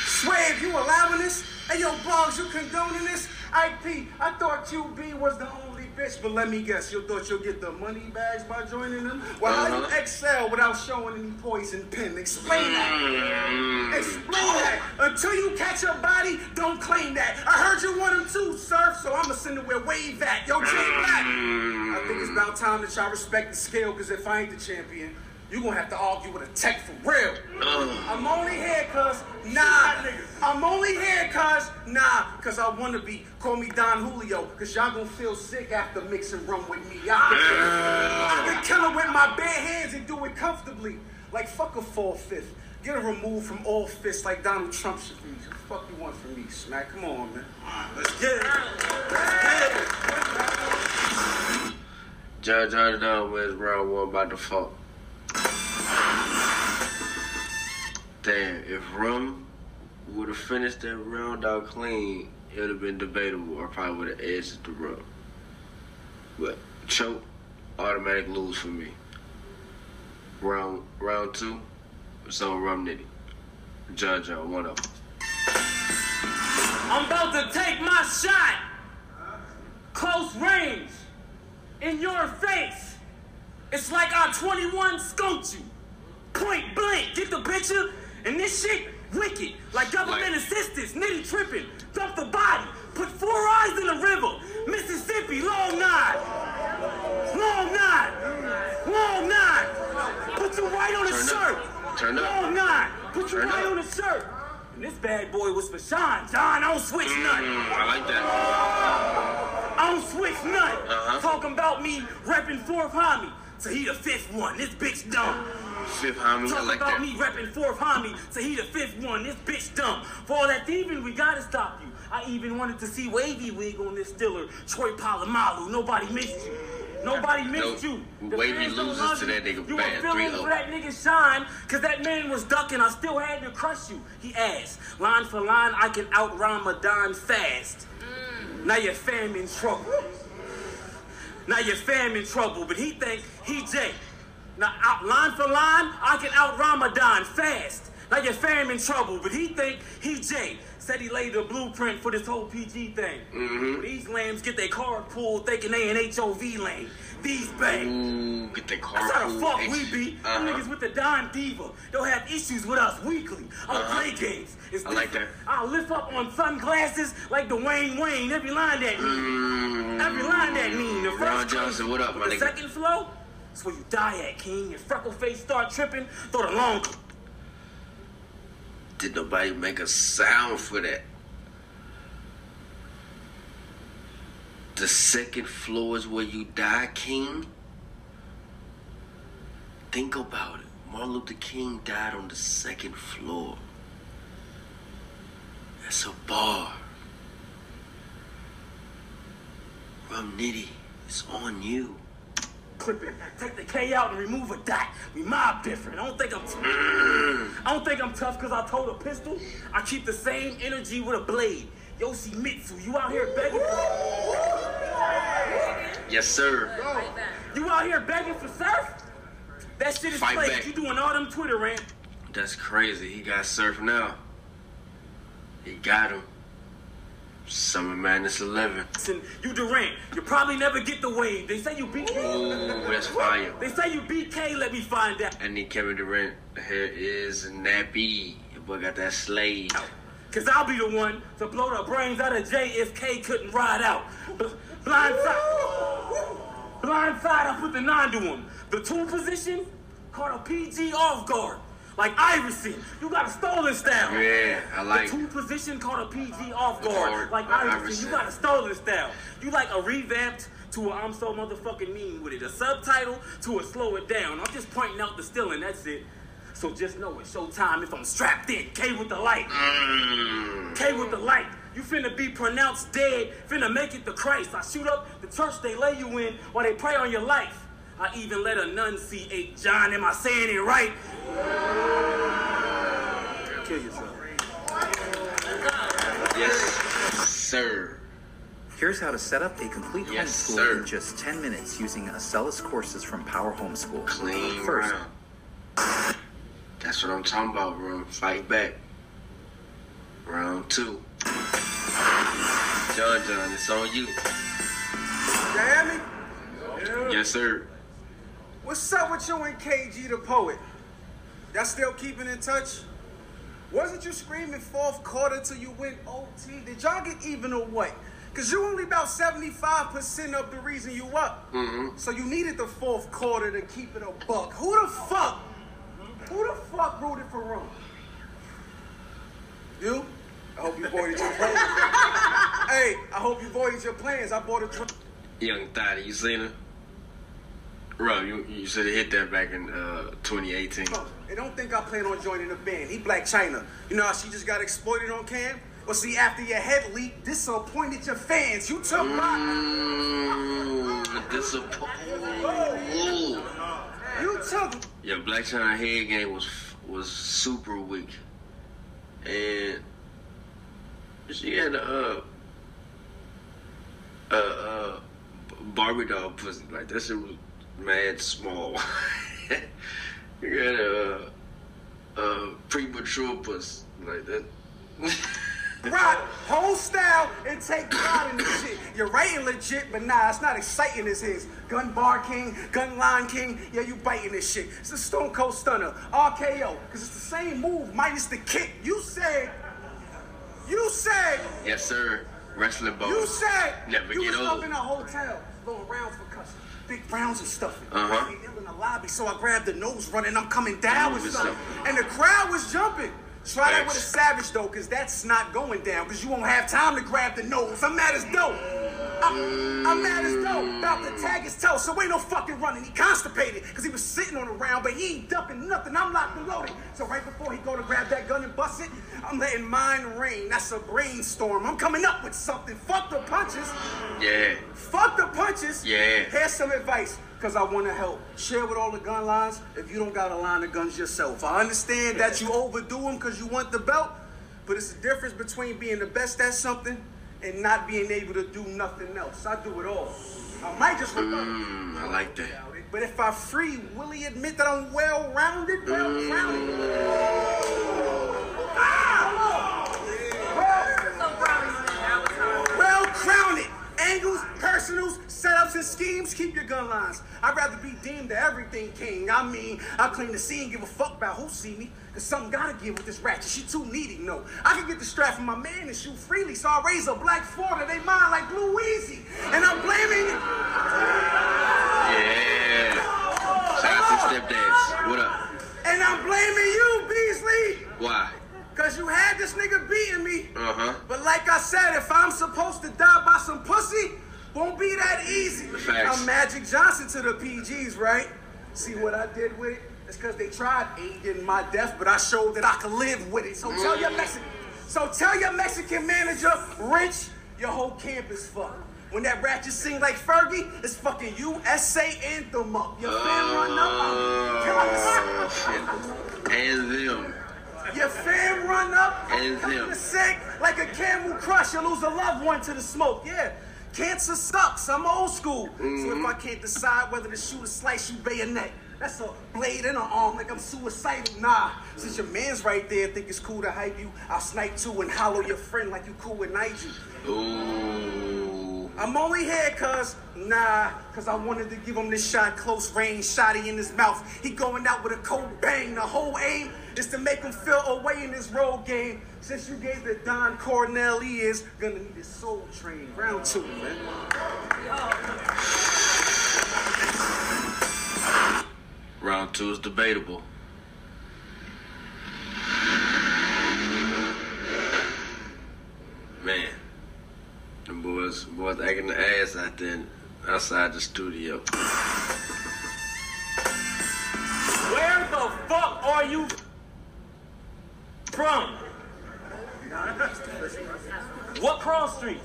Swear if you allowing this, hey yo, blogs, you condoning this? IP, I thought QB was the only bitch, but let me guess, you thought you'll get the money bags by joining them? Well, how you Uh-huh. excel without showing any poison pen? Explain that. Explain that. Until you catch a body, don't claim that. I heard you want him too, surf, so I'ma send it where wave at. Yo, J Black. I think it's about time that y'all respect the scale, because if I ain't the champion, you gonna have to argue with a tech for real. I'm only here cause, nah, I'm only here cause, nah, cause I wanna be. Call me Don Julio, cause y'all gonna feel sick after mixing rum with me. I can, I can kill it with my bare hands and do it comfortably. Like fuck a four fifth. Get it removed from all fists like Donald Trump should be. What the fuck you want from me, Smack? Come on, man. Let's get it. Let's get it. John John Don wins round one by default. Damn, if Rum would have finished that round out clean, it would have been debatable or probably would have edged the Rum. But choke, automatic lose for me. Round round two, on Rum Nitty. John uh, John, one of them. I'm about to take my shot. Close range. In your face. It's like I 21 skunked you. Point blank. Get the picture? And this shit wicked. Like government assistance. Nitty tripping. Dump the body. Put four eyes in the river. Mississippi. Long nine. Long nine. Long nine. Put you white on the shirt. Turn up. Long nine. Put your up. on the shirt. And this bad boy was for Sean. John, I don't switch nothing. Mm, I like that. I don't switch nothing. Uh-huh. Talking about me repping fourth homie. So he the fifth one. This bitch dumb. Fifth homie, I like about that. me repping fourth homie. So he the fifth one. This bitch dumb. For all that thieving, we gotta stop you. I even wanted to see Wavy Wig on this stiller. Troy Polamalu. Nobody missed you. Nobody missed No, you. The Wavy loses to that nigga You bad, were feeling 3-0. for that nigga shine, cause that man was ducking. I still had to crush you. He asked, line for line, I can out Ramadan fast. Mm. Now your fam in trouble. Now your fam in trouble, but he think he Jay. Now out line for line, I can out Ramadan fast. Now your fam in trouble, but he think he Jay. Said he laid the blueprint for this whole PG thing. Mhm. These lambs get their card pulled thinking they in HOV lane. These bang. Ooh, get their car That's how the fuck we be. Them Uh-huh. niggas with the Don Diva. They'll have issues with us weekly. I'll Uh-huh. play games. It's I like that. I'll lift up on sunglasses like Dwayne Wayne. Every line that mean. Every line that mean. The first Ron Johnson, what up, my the nigga? second flow, that's where you die at, King. Your freckle face start tripping. Throw the long. Did nobody make a sound for that? The second floor is where you die, King. Think about it. Martin Luther King died on the second floor. That's a bar. Rum Nitty, it's on you. Clip it. Take the K out and remove a dot. We mob different. I don't think I'm. Mm. I don't think I'm tough because I told a pistol. I keep the same energy with a blade. Yoshi Mitsu, you out here begging for. Yes, sir. You out here begging for surf? That shit is back. You doing all them Twitter rant. That's crazy. He got surf now. He got him. Summer Madness 11. Listen, you Durant. You probably never get the wave. They say you BK. Ooh, that's fire. They say you beat K. Let me find out. I need Kevin Durant. Here is nappy. Your boy got that slave. Cause I'll be the one to blow the brains out of Jay if K couldn't ride out. Blind side. Blind side, I put the nine to him. The two position caught a PG off guard. Like Iverson, you got a stolen style. Yeah, I like the two position called a PG off Guard. Like Iverson. Iverson, you got a stolen style. You like a revamped to a I'm so motherfucking mean with it. A subtitle to a slow it down. I'm just pointing out the stealing, that's it. So just know it's showtime if I'm strapped in. K with the light. Mm. K with the light. You finna be pronounced dead, finna make it to Christ. I shoot up the church they lay you in while they pray on your life. I even let a nunciate John. Am I saying it right? Kill yourself. Yes, sir. Here's how to set up a complete Yes, homeschool sir. in just 10 minutes using Acellus courses from Power Homeschool. Clean First, round. That's what I'm talking about, bro. Fight back. Round two. John John, it's on you. You hear me? Yeah. Yes, sir. What's up with you and KG the poet? Y'all still keeping in touch? Wasn't you screaming fourth quarter till you went OT? Did y'all get even or what? Cause you only about 75% of the reason you up. Mm-hmm. So you needed the fourth quarter to keep it a buck. Who the fuck? Who the fuck rooted for Rome? You? I hope you voided your plans. hey, I hope you voided your plans. I bought a drink. Young Thotty, you seen her? Bro, you, you should have hit that back in uh, 2018. They don't think I plan on joining the band. He Blac Chyna. You know how she just got exploited on cam? Well, see, after your head leak, disappointed your fans. You took my. Mm, disappointed. You took. Yeah, Blac Chyna head game was was super weak, and she had a uh, uh, uh, Barbie doll pussy like that. Shit was mad small. you got a uh, uh, premature pussy like that. Rock, whole style, and take pride in this shit. You're writing legit, but nah, it's not exciting as his. Gun Bar King, Gun Line King, yeah, you biting this shit. It's a Stone Cold Stunner, RKO, because it's the same move minus the kick. You said, you said, yes, sir. Wrestling ball. you said, Never you get was up in a hotel, for. Big rounds and stuff. Uh-huh. In the lobby, so I grabbed the nose running. I'm coming down with something. And the crowd was jumping. Try that with a savage though, cause that's not going down. Cause you won't have time to grab the nose. I'm mad as dope. I'm, I'm mad as dope. About to tag his toe, so ain't no fucking running. He constipated, cause he was sitting on the round, but he ain't dumping nothing. I'm locked and loaded. So right before he go to grab that gun and bust it, I'm letting mine rain. That's a brainstorm. I'm coming up with something. Fuck the punches. Yeah. Fuck the punches. Yeah. Here's some advice, because I want to help. Share with all the gun lines if you don't got a line of guns yourself. I understand that you overdo them because you want the belt, but it's the difference between being the best at something and not being able to do nothing else. I do it all. I might just rebut. Mm, I like that. But if I free, will he admit that I'm well rounded? Well rounded? Well crowned. Angles, personals, setups, and schemes, keep your gun lines. I'd rather be deemed the everything king. I mean, I clean the scene, give a fuck about who see me. Cause something gotta give with this ratchet. She too needy, no. I can get the strap from my man and shoot freely, so I raise a black Florida. They mine like Blue Easy. And I'm blaming Yeah. Shout out to stepdads. What up? And I'm blaming you, Beasley. Why? Cause you had this nigga beating me. Uh huh. But like I said, if I'm supposed to die by some pussy, won't be that easy. Facts. I'm Magic Johnson to the PGs, right? See what I did with it? It's because they tried aiding my death, but I showed that I could live with it. So tell your mm. Mexican, so tell your Mexican manager, Rich, your whole camp is fucked. When that ratchet sing like Fergie, it's fucking USA anthem up. Your fan run up. Oh, shit. And them. Your fam run up, And them. sick like a camel crush. You lose a loved one to the smoke. Yeah, cancer sucks. I'm old school. So Mm-hmm. if I can't decide whether to shoot or slice you bayonet, that's a blade in an arm like I'm suicidal. Nah, since your man's right there, think it's cool to hype you. I'll snipe too and hollow your friend like you cool with Nigel. Ooh. I'm only here cause, nah, cause I wanted to give him this shot close range, shotty in his mouth. He going out with a cold bang. The whole aim is to make them feel away in this road game. Since you gave the Don Cornell, he is gonna need a soul train. Round two, man. Round two is debatable. Man, the boys, boys acting the ass out there outside the studio. Where the fuck are you? From? What cross Street?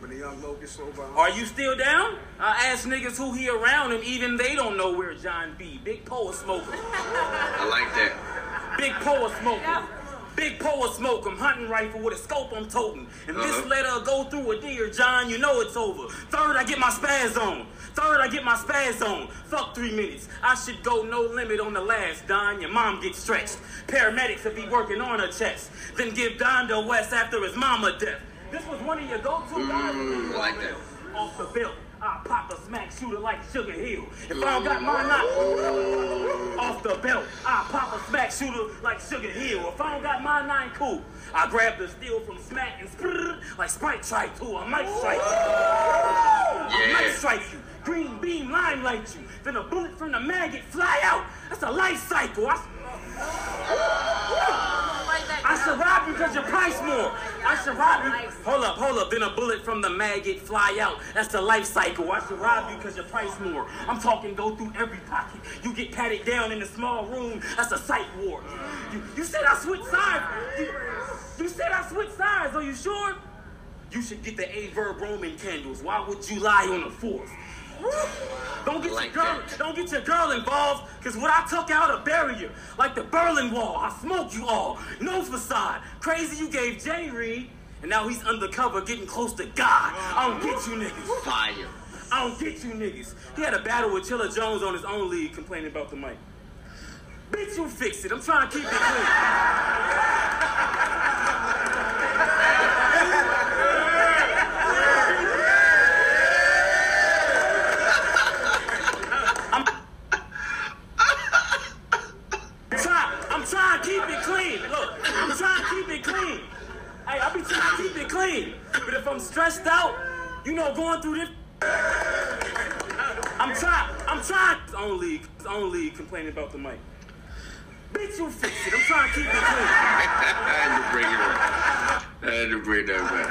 When the young Logan slow by. Are you still down? I ask niggas who he around, and even they don't know where John B. Big Poa smoker. I like that. Big Poa smoker. Big Poa smoke. I'm hunting rifle with a scope I'm toting. And this Uh-huh. letter go through a deer, John, you know it's over. Third, I get my spaz on. Third, I get my spaz on. Fuck three minutes. I should go no limit on the last, Don. Your mom gets stretched. Paramedics will be working on her chest. Then give Don to West after his mama death. This was one of your go-to guys. Mm, like that. Off the belt. I pop a smack shooter like Sugar Hill. If I don't got my nine off the belt, I pop a smack shooter like Sugar Hill. If I don't got my nine cool, I grab the steel from smack and sprrr like Sprite try to. I might strike you. I might strike you. Green beam limelight you. Then a bullet from the maggot fly out. That's a life cycle. I, I you because your price more. I you. Hold up, hold up. Then a bullet from the maggot fly out. That's the life cycle. I you because your price more. I'm talking go through every pocket. You get patted down in a small room. That's a sight war. You, you said I switched sides. You, you said I switched sides. Are you sure? You should get the A verb Roman candles. Why would you lie on the fourth? Don't get like your girl, that. don't get your girl involved, cause what I took out a barrier, like the Berlin Wall. I smoke you all, no facade. Crazy you gave Jay Reed, and now he's undercover getting close to God. I don't get you niggas. Fire. I don't get you niggas. He had a battle with Chilla Jones on his own league, complaining about the mic. Bitch, you fix it. I'm trying to keep it clean. Try, I'm trying to keep it clean. Look, I'm trying to keep it clean. Hey, I be trying to keep it clean. But if I'm stressed out, you know, going through this. I'm trying, I'm trying. His own league, his own league complaining about the mic. Bitch, you fix it. I'm trying to keep it clean. I had to bring it up. I had to bring that back.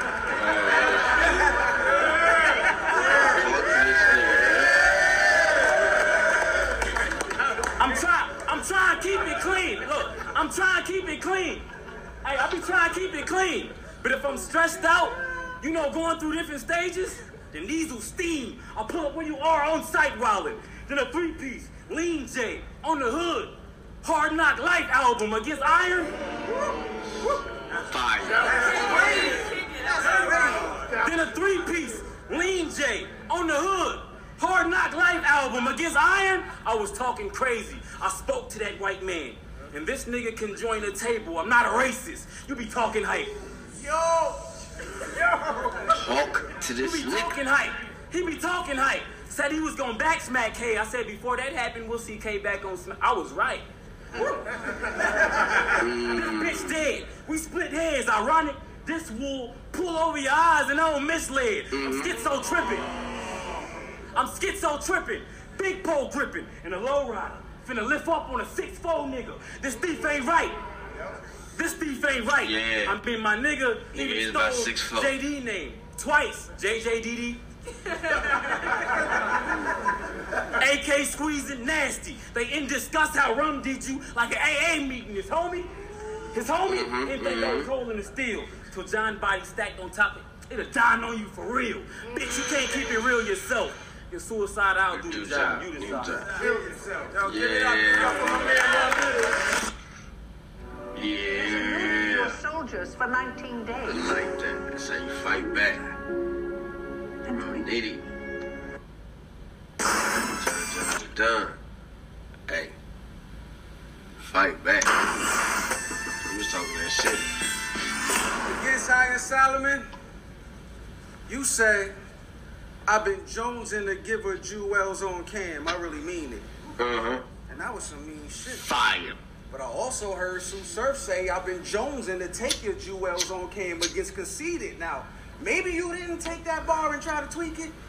I'm trying, I'm trying to keep it clean. Look, I'm trying to keep it clean. Hey, I be trying to keep it clean. But if I'm stressed out, you know, going through different stages, then these will steam. I'll pull up where you are on site wallet. Then a three-piece, Lean J, on the hood. Hard Knock Life album against Iron. Then a three-piece, Lean J, on the hood. Hard Knock Life album against Iron. I was talking crazy. I spoke to that white man. And this nigga can join the table. I'm not a racist. You be talking hype. Yo! Yo! Talk to this He be nigga. talking hype. He be talking hype. Said he was gonna back smack K. I said before that happened, we'll see K back on smack. I was right. This bitch dead. We split heads. Ironic. This wool pull over your eyes and I don't misled. I'm mm-hmm. schizo tripping. I'm schizo tripping. Big pole gripping. And a low rider. Finna lift up on a 6'4 nigga. This thief ain't right. This thief ain't right. Yeah. I'm being my nigga. Nigga even is about stole 6'4". JD name. Twice. JJDD. AK squeezing nasty. They in discuss how rum did you like an AA meeting. His homie, his homie, Mhm, and they mhm. was holding the steel. Till John body stacked on top of it'll die on you for real. Bitch, you can't keep it real yourself. Your suicide, I'll do the job. You decide. Feel yourself. Yo, give it Yeah. up. Give it up for my man, Lil Nitty. Yeah. were soldiers for 19 I days. like that. That's how you fight back. Nitty. Done. Hey. Fight back. We was talking that shit. Against Iron Solomon, you say, I've been jonesing to give her jewels on cam. I really mean it. Uh-huh. And that was some mean shit. Fire. But I also heard Sue Surf say, I've been jonesing to take your jewels on cam against conceded. Now, maybe you didn't take that bar and try to tweak it.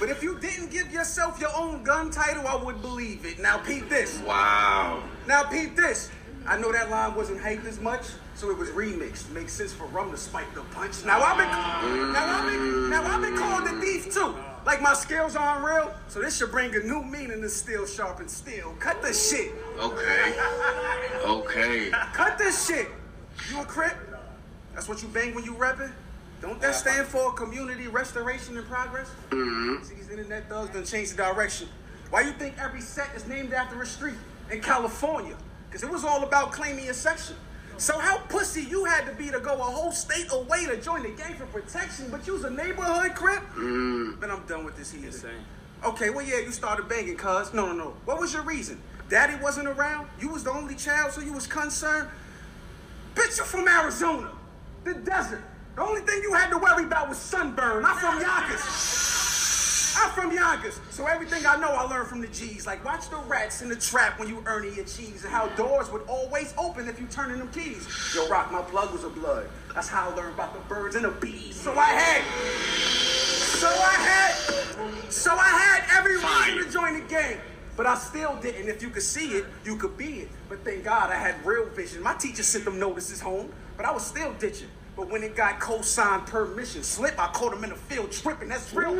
But if you didn't give yourself your own gun title, I would believe it. Now, peep this. Wow. Now, peep this. I know that line wasn't hyped as much, so it was remixed. Makes sense for Rum to spike the punch. Now I've been, now I've been, now I've been called the thief too. Like my skills aren't real, so this should bring a new meaning to steel sharpen steel. Cut the shit. Okay. Okay. Cut this shit. You a crip? That's what you bang when you reppin'? Don't that stand for community restoration and progress? Mm-hmm. See, these internet thugs done changed the direction. Why you think every set is named after a street in California? Because it was all about claiming your section. So how pussy you had to be to go a whole state away to join the gang for protection, but you was a neighborhood crip? Mm. Then I'm done with this heathen. Okay, well yeah, you started banging, cuz. No, no, no. What was your reason? Daddy wasn't around? You was the only child, so you was concerned? Bitch, you from Arizona, the desert. The only thing you had to worry about was sunburn. I'm from Yonkers. I'm from Yonkers. So everything I know, I learned from the G's. Like watch the rats in the trap when you earning your cheese, and how doors would always open if you turning them keys. Yo, Rock, my plug was a blood. That's how I learned about the birds and the bees. So I had, so I had, so I had every reason to join the game. But I still didn't. If you could see it, you could be it. But thank God I had real vision. My teacher sent them notices home, but I was still ditching. But when it got co-signed permission slip, I caught him in the field tripping. That's real.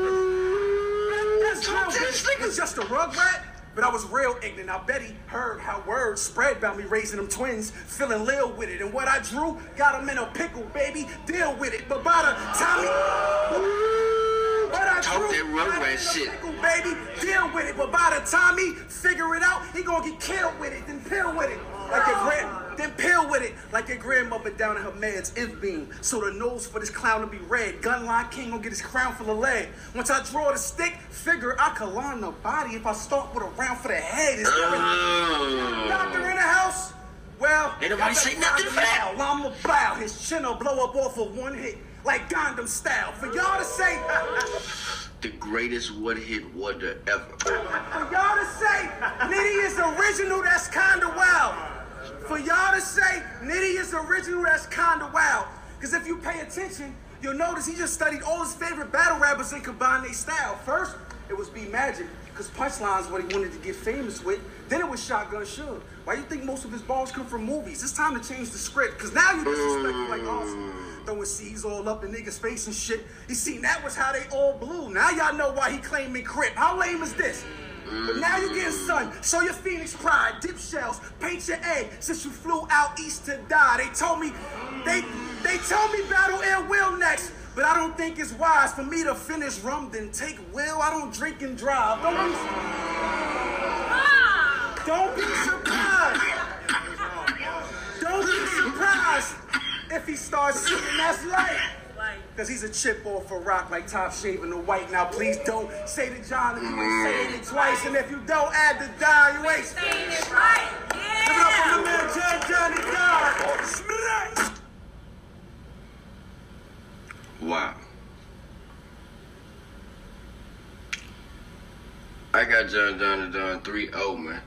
That's bitch. It's just a rug rat. But I was real ignorant. I bet he heard how words spread about me raising them twins, feeling lil with it. And what I drew got him in a pickle, baby. Deal with it. But by the time he, what I Talk drew that rug rat in a shit. pickle, baby. Deal with it. But by the time he figure it out, he gonna get killed with it, then pill with it. Like your grand, then peel with it. Like your grandmother down in her meds, if beam. So the nose for this clown to be red. Gunline king gonna get his crown full of lead. Once I draw the stick, figure I could line the body if I start with a round for the head. Is there a oh. doctor in the house? Well, Ain't nobody say nothing for that. now. I'ma bow. His chin'll blow up off of one hit. Like Gangnam style. For y'all to say, The greatest one hit wonder ever. For y'all to say Nitty is original, that's kinda wild. For y'all to say Nitty is original, that's kinda wild. Cause if you pay attention, you'll notice he just studied all his favorite battle rappers and combined their style. First, it was B Magic, cause punchlines what he wanted to get famous with. Then it was Shotgun Suge. Why you think most of his bars come from movies? It's time to change the script, cause now you disrespectful like Austin. Throwing C's all up in niggas' face and shit. You see, that was how they all blew. Now y'all know why he claiming crip. How lame is this? But now you getting sun. Show your Phoenix pride. Dip shells. Paint your egg. Since you flew out east to die. They told me, they they told me battle Air Will next. But I don't think it's wise for me to finish rum then take Will. I don't drink and drive. Don't be, don't be surprised. Don't be surprised if he starts shooting. that's light. Cause he's a chip off a rock like top shaving the white. Now please don't say to John if you ain't saying it twice. And if you don't add the die, you ain't saying it right. Yeah. Give it up for the man John Johnny Dog. Wow. I got John John and Don 3 0, man.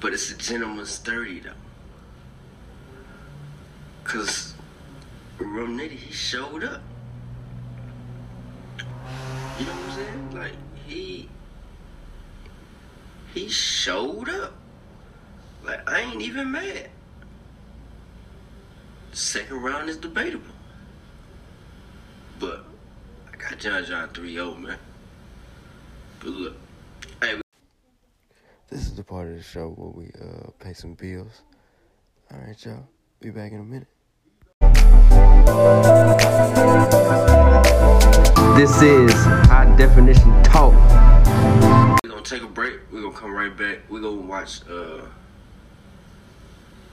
But it's a gentleman's 30, though. Because Rum Nitty, he showed up. You know what I'm saying? Like, he. He showed up. Like, I ain't even mad. Second round is debatable. But I got John John 3 0, man. But look, hey, This is the part of the show where we uh, pay some bills. All right, y'all. Be back in a minute. This is high definition talk. we're gonna take a break. We're gonna come right back. We're gonna watch uh,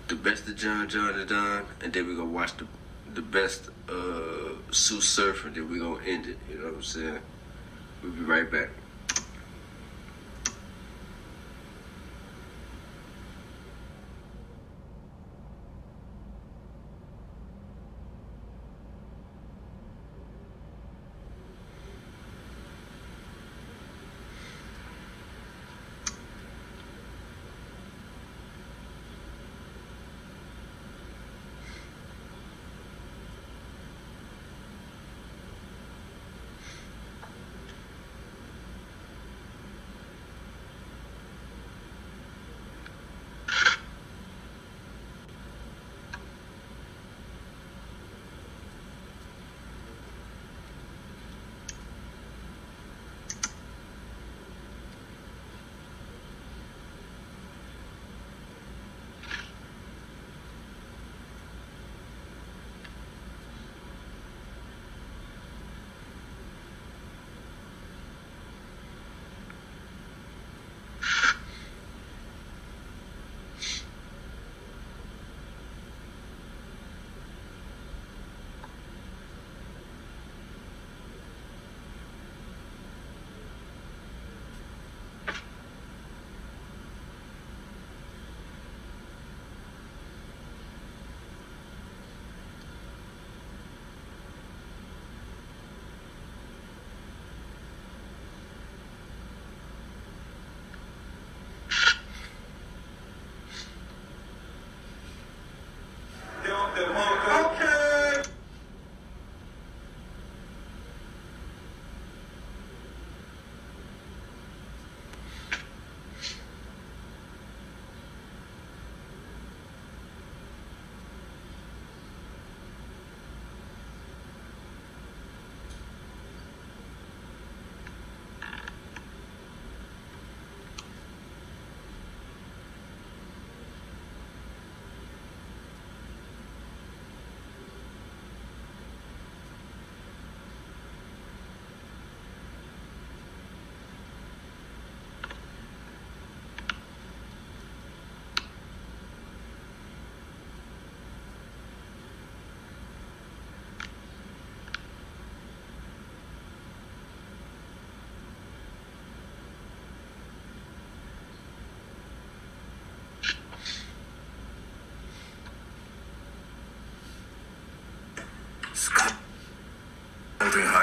the best of John John and Don, and then we're gonna watch the the best uh, Sue Surfer, then we're gonna end it. You know what I'm saying? We'll be right back. Okay.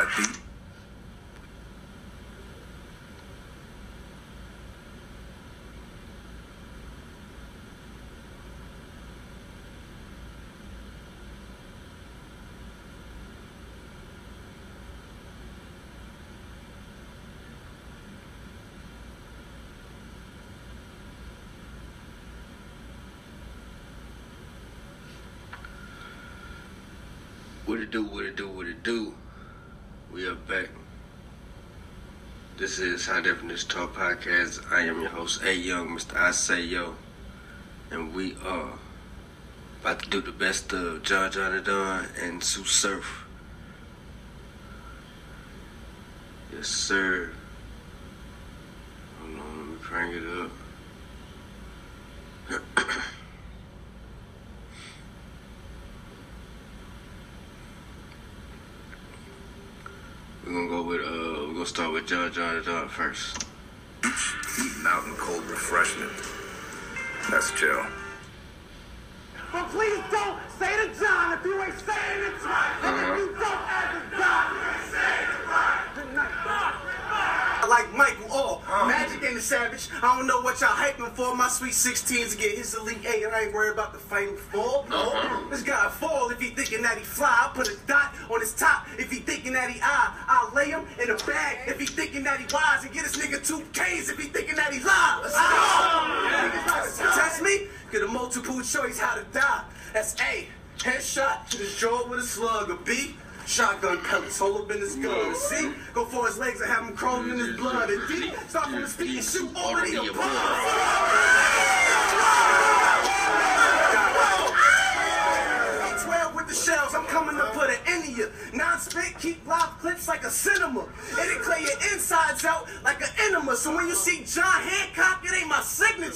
Heartbeat. What it do, what it do, what it do. Back. This is High Definition Talk Podcast. I am your host, A Young, Mr. I Say Yo. And we are about to do the best of John John the Don and Sue Surf. Yes, sir. Hold on, let me crank it up. We're gonna go with uh we're gonna start with John John the Don first. Eating out in cold refreshment. That's chill. But please don't say to John if you ain't saying it right. And if uh-huh. you don't as a God, you ain't saying it right. Good night. I like Michael Oh, Magic ain't a savage. I don't know what y'all hyping for. My sweet 16s to get his elite eight, and I ain't worried about the final four. No. This guy fall if he thinking that he fly. I put a dot on his top if he thinking that he eye. I'll lay him in a bag if he thinking that he wise, and get this nigga two K's if he thinking that he lies. Niggas try to test me. Get a multiple choice how to die. That's A. Headshot to the jaw with a slug. A B. Shotgun pellets, hold up in his gun. C. Go for his legs and have him crawling in his blood. And D. Start from his feet and shoot already above. Keep live clips like a cinema. And it clear your insides out like an enema. So when you see John Hancock, it ain't my signature.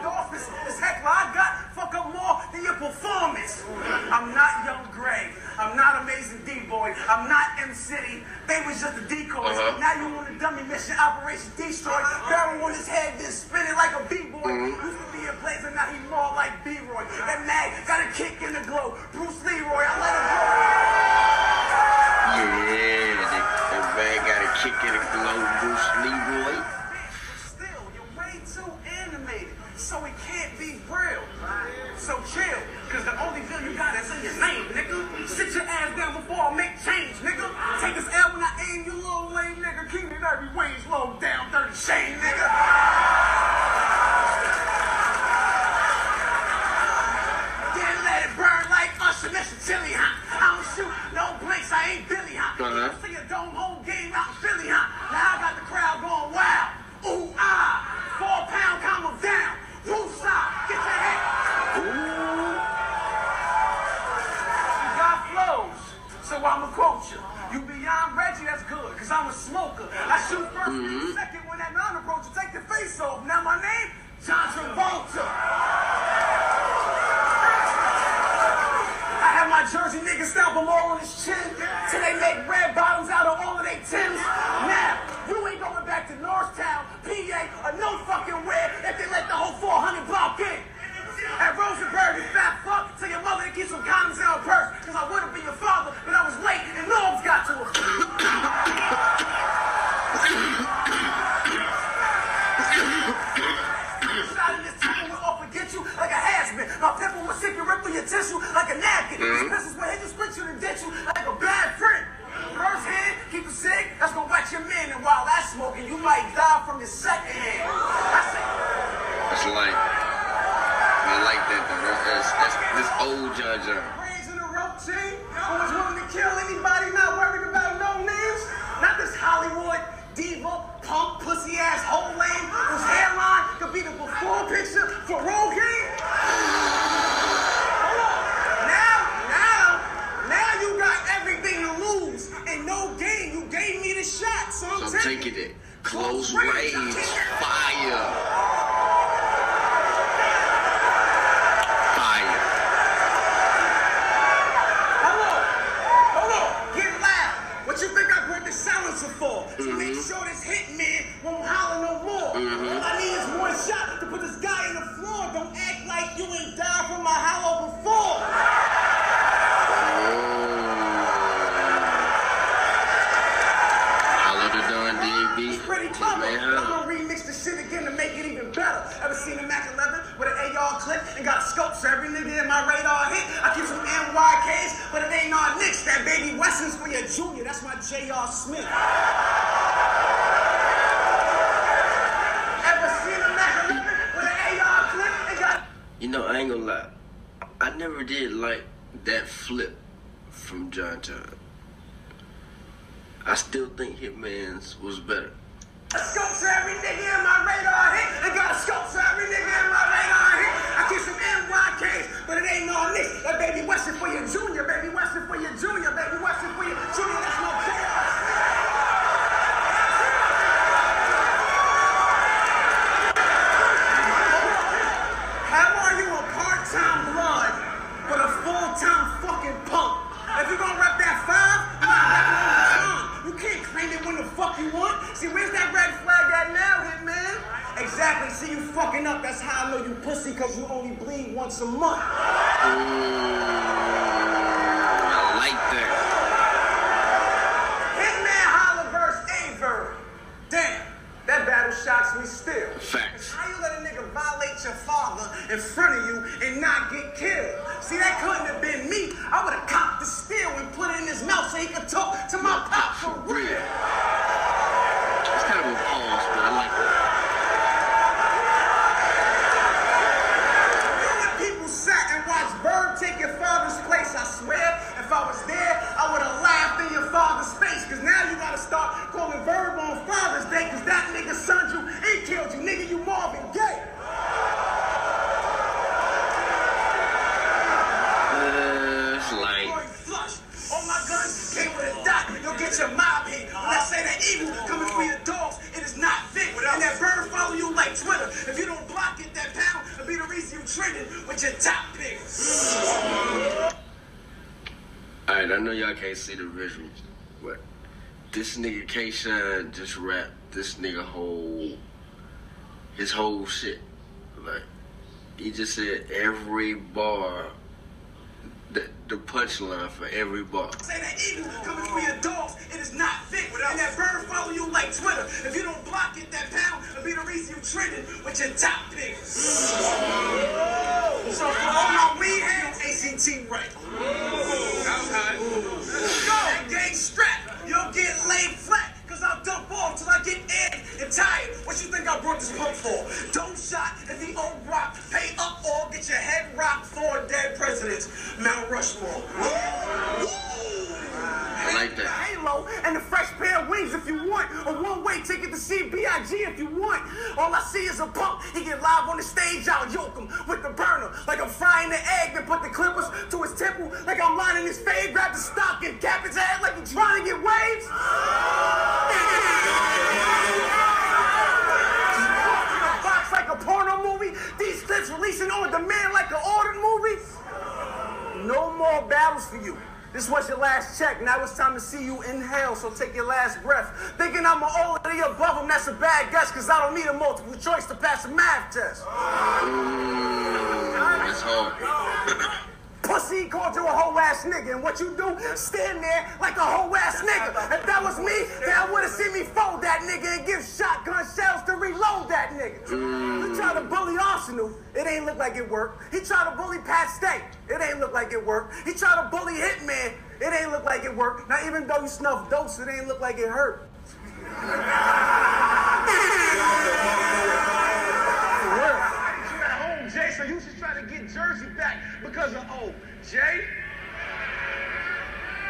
Office is heckler. I got fuck up more than your performance. I'm not Young Gray. I'm not Amazing D-Boy. I'm not M-City. They was just the decoys. Uh-huh. Now you on a dummy mission, Operation Destroy. Barrel on his head, then spin it like a B-boy. Used to be a blazer, now he more like B-Roy. That mag got a kick in the glow. Bruce Leroy, I let him go. Yeah, the, the man got a kick in the Sit your ass down before I make change, nigga. Take this L when I aim, you little lame nigga. Keep it every wage low down, dirty shame, nigga. Then let it burn like Usher, Mr. Chili, huh? I don't shoot no blinks, I ain't Billy, huh? Uh-huh. Shoot 1st Mhm. second when that non approach take the face off. Now my name, John Travolta. I have my Jersey niggas stamp them all on his chin till they make red bottoms out of all of their Tims. Now, you ain't going back to Northtown, PA, or no fucking where if they let the whole 400 block in. At Rosenberg, you fat fuck, tell your mother to keep some condoms in her purse, cause I would've been your father, but I was late and Norms got to her. Mm-hmm. This is where his description will get you like a bad friend. First hand, keep it sick, that's gonna watch your man, and while that's smoking, you might die from the second hand. That's it. That's like, I like that though. That's, that's, that's this old judge, John. Brains in a rope team, who was willing to kill anybody not worried nigga K Shine just rapped this nigga whole his whole shit. Like he just said every bar the, the punchline for every bar. Say that evil coming for your dogs, it is not fit. And that bird follow you like Twitter. If you don't block it, that pound will be the reason you trending with your top pics. So for all my weed ACT right. Let's go. And tired. What you think I brought this pump for? Don't shot if he old rock. Pay up or get your head rocked for dead presidents. Mount Rushmore. I like The that. halo and the fresh pair of wings if you want. A one-way ticket to see B.I.G. if you want. All I see is a bump. He get live on the stage, I'll yoke him with the burner. Like I'm frying the egg, then put the clippers to his temple. Like I'm lining his fade, grab the stock and cap his head like he's trying to get waves. Movie. These clips releasing on demand like an ordered movie. No more battles for you. This was your last check. Now it's time to see you in hell. so take your last breath. Thinking I'm already above them, that's a bad guess, because I don't need a multiple choice to pass a math test. That's hard. Pussy called you a whole ass nigga, and what you do? Stand there like a whole ass nigga. If that was me, then I would have seen me fold that nigga and give shotgun shells to reload that nigga. He tried to bully Arsenal, it ain't look like it worked. He tried to bully Pat Stay, it ain't look like it worked. He tried to bully Hitman, it ain't look like it worked. Now even though you snuffed dose, it ain't look like it hurt. because of O. Jay?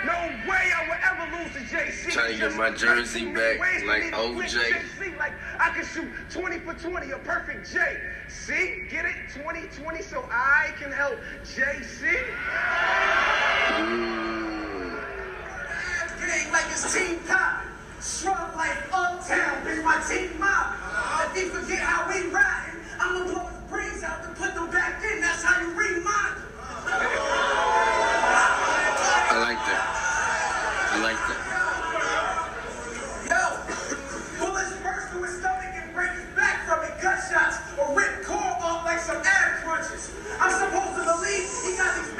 No way I would ever lose to JC. Trying to get my jersey back many ways for like me to win OJ. Like I could shoot 20 for 20, a perfect J. See? Get it? 20 20 so I can help JC? It ain't like it's team time. Shrug like uptown, bitch, my team mob. If you forget how we riding, I'ma blow his brains out to put them back in. That's how you read mine. I like that. I like that. Yo, stomach and back from it. Or rip core off like some. I'm supposed to believe he got these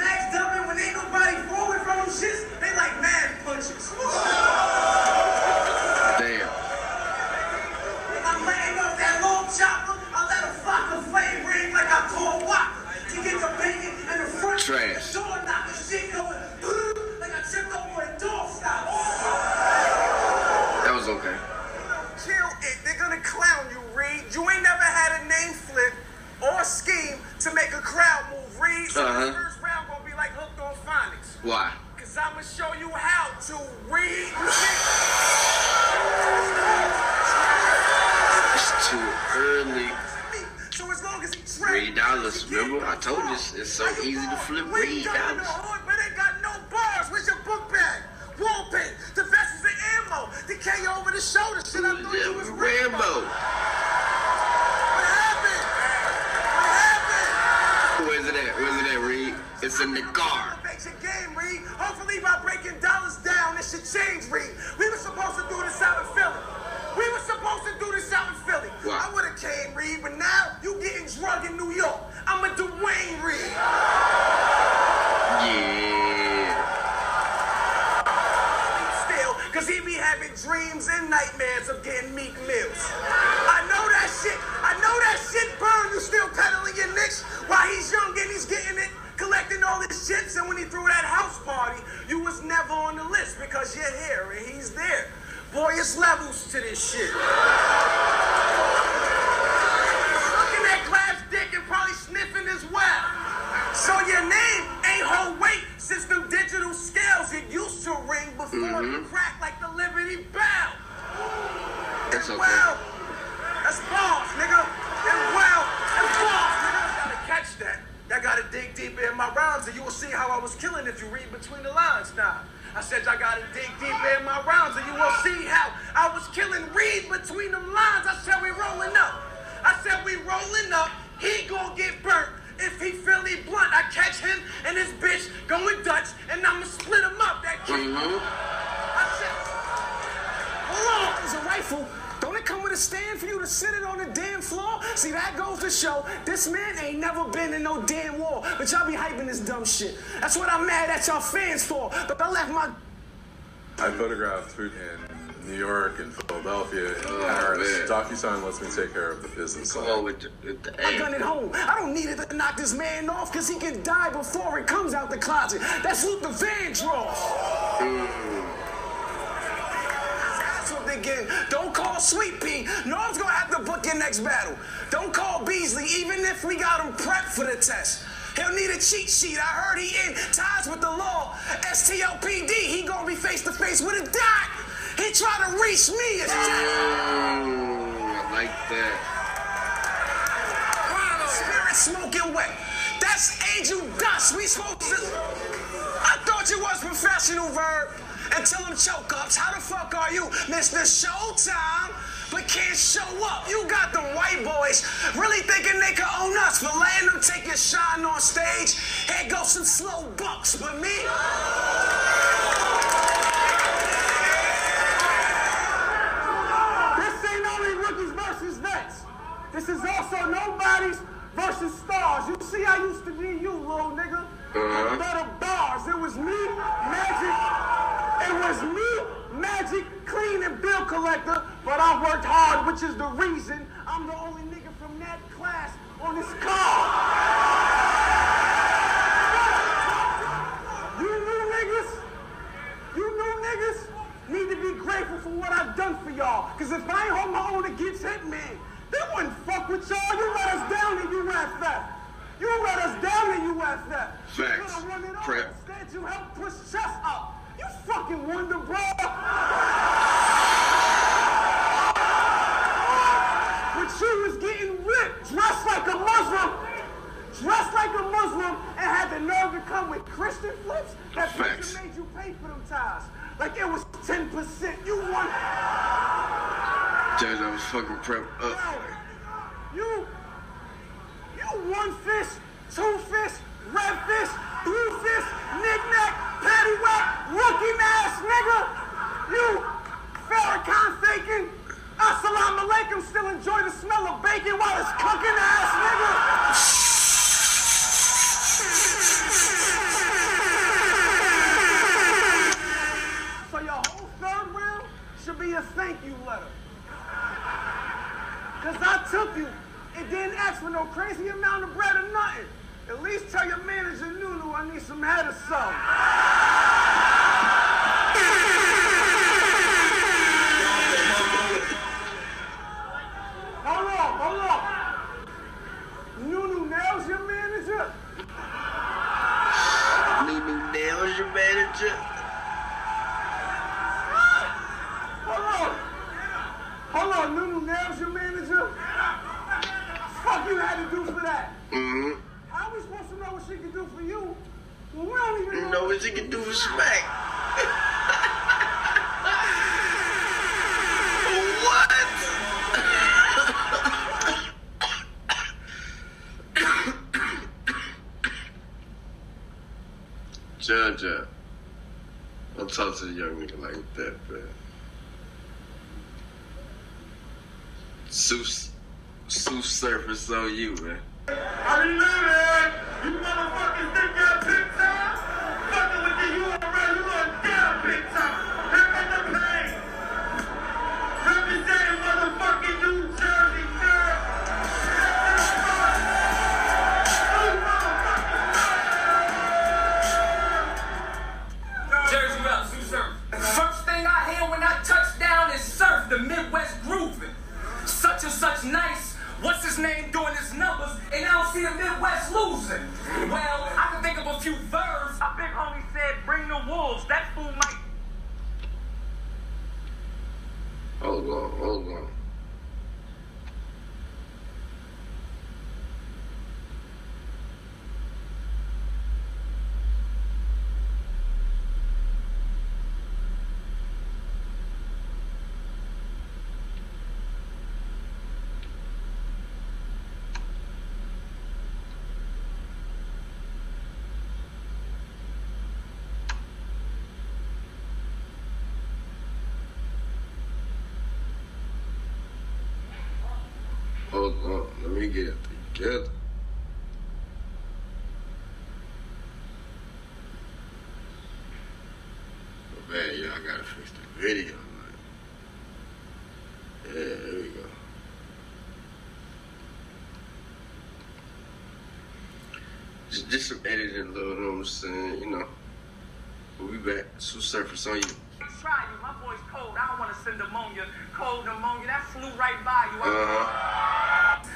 when ain't nobody from shits. They like mad punches. Trash. So easy to flip We three at y'all fans for. But I left my I photographed food in New York and Philadelphia and Oh, Paris. DocuSign lets me take care of the business Come side. on with the, with the I gun at home. I don't need it to knock this man off because he can die before it comes out the closet. That's Luther Vandross. That's what they hmm. get. Don't call Sweet Pea. Norm's gonna have to book your next battle. Don't call Beasley, even if we got him prepped for the test. He'll need a cheat sheet. I heard he in ties with the law. STLPD, he gonna be face to face with a dot. He try to reach me. It's I like that. Spirit smoking wet. That's Angel Dust. We supposed to. I thought you was professional, Verb. Until them choke ups. How the fuck are you, Mr. Showtime? But can't show up. You got the white boys really thinking they can own us for letting them take your shine on stage. Here goes some slow bucks, but me. This ain't only rookies versus vets. This is also nobodies versus stars. You see, I used to be you, little nigga. Uh-huh. Better bars. It was me, Magic. It was me, Magic, Clean, and Bill Collector. But I worked hard, which is the reason I'm the only nigga from that class on this call. You new niggas? You new niggas? need to be grateful for what I've done for y'all. Cause if I ain't hold my own against Hitman, they wouldn't fuck with y'all. You let us down in USF. You let us down in. You Facts. could've won it. Prep. Instead, you helped push chess up. You fucking wonder, bro. But you was getting ripped, dressed like a Muslim, dressed like a Muslim, and had the nerve to come with Christian flips that Facts. made you pay for them ties. Like it was 10%. You won. Judge, I was fucking prep up. You, you one fish, two fish, red fish, blue fish, knick-knack, paddywhack, looking ass nigga. You, Farrakhan faking. Assalamu alaikum, still enjoy the smell of bacon while it's cooking ass nigga. So your whole third round should be a thank you letter. Cause I took you and didn't ask for no crazy amount of bread or nothing. At least tell your manager Nunu I need some head or something. Hold on, hold on. Nunu nails your manager? Nunu nails your manager. Hold on. Hold on, Nunu nails your manager? Fuck you had to do for that. Mm-hmm. How we supposed to know what she can do for you? Well, we don't even You know, what you can do for smack. what? Judge, don't talk to the young nigga like that, man. Sue, Sue surface on you, man. Fucking with the URL, you are damn big time. It together. Oh, man, yeah, I gotta fix the video. man. Yeah, there we go. Just, just some editing, little, you know what I'm saying? You know, we'll be back. Sue surface on you. try you. My boy's cold. I don't want to send pneumonia. Cold pneumonia. That flew right by you. Uh-huh.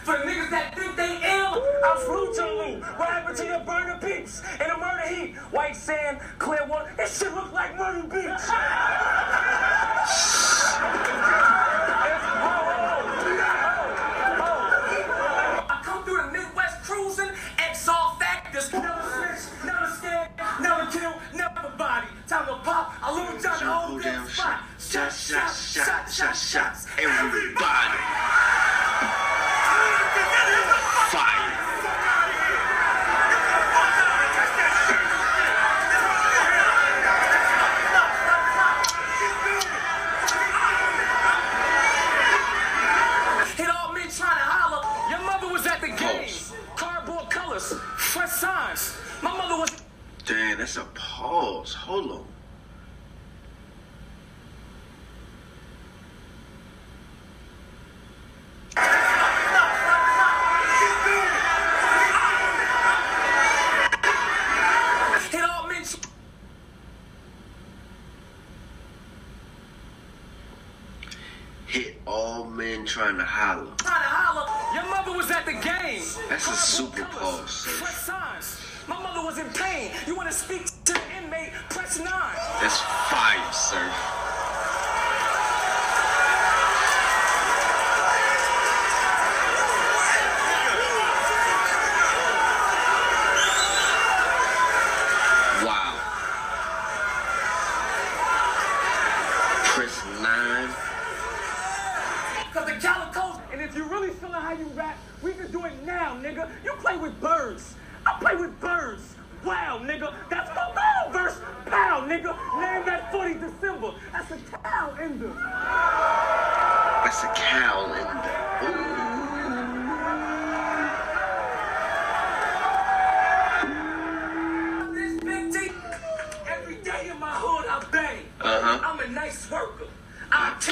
For the niggas that I flew to loo. What happened to your burner peeps in the murder heat? White sand, clear water. This shit look like Murder Beach. Nine. Cause the Calicos, and if you really feeling how you rap, we can do it now, nigga. You play with birds. I play with birds. Wow, nigga. That's my ball verse. Pow, nigga. Name that 40 December. That's a cow ender. That's a cow in This big T. Every day in my hood, I bang. Uh-huh. I'm a nice worker.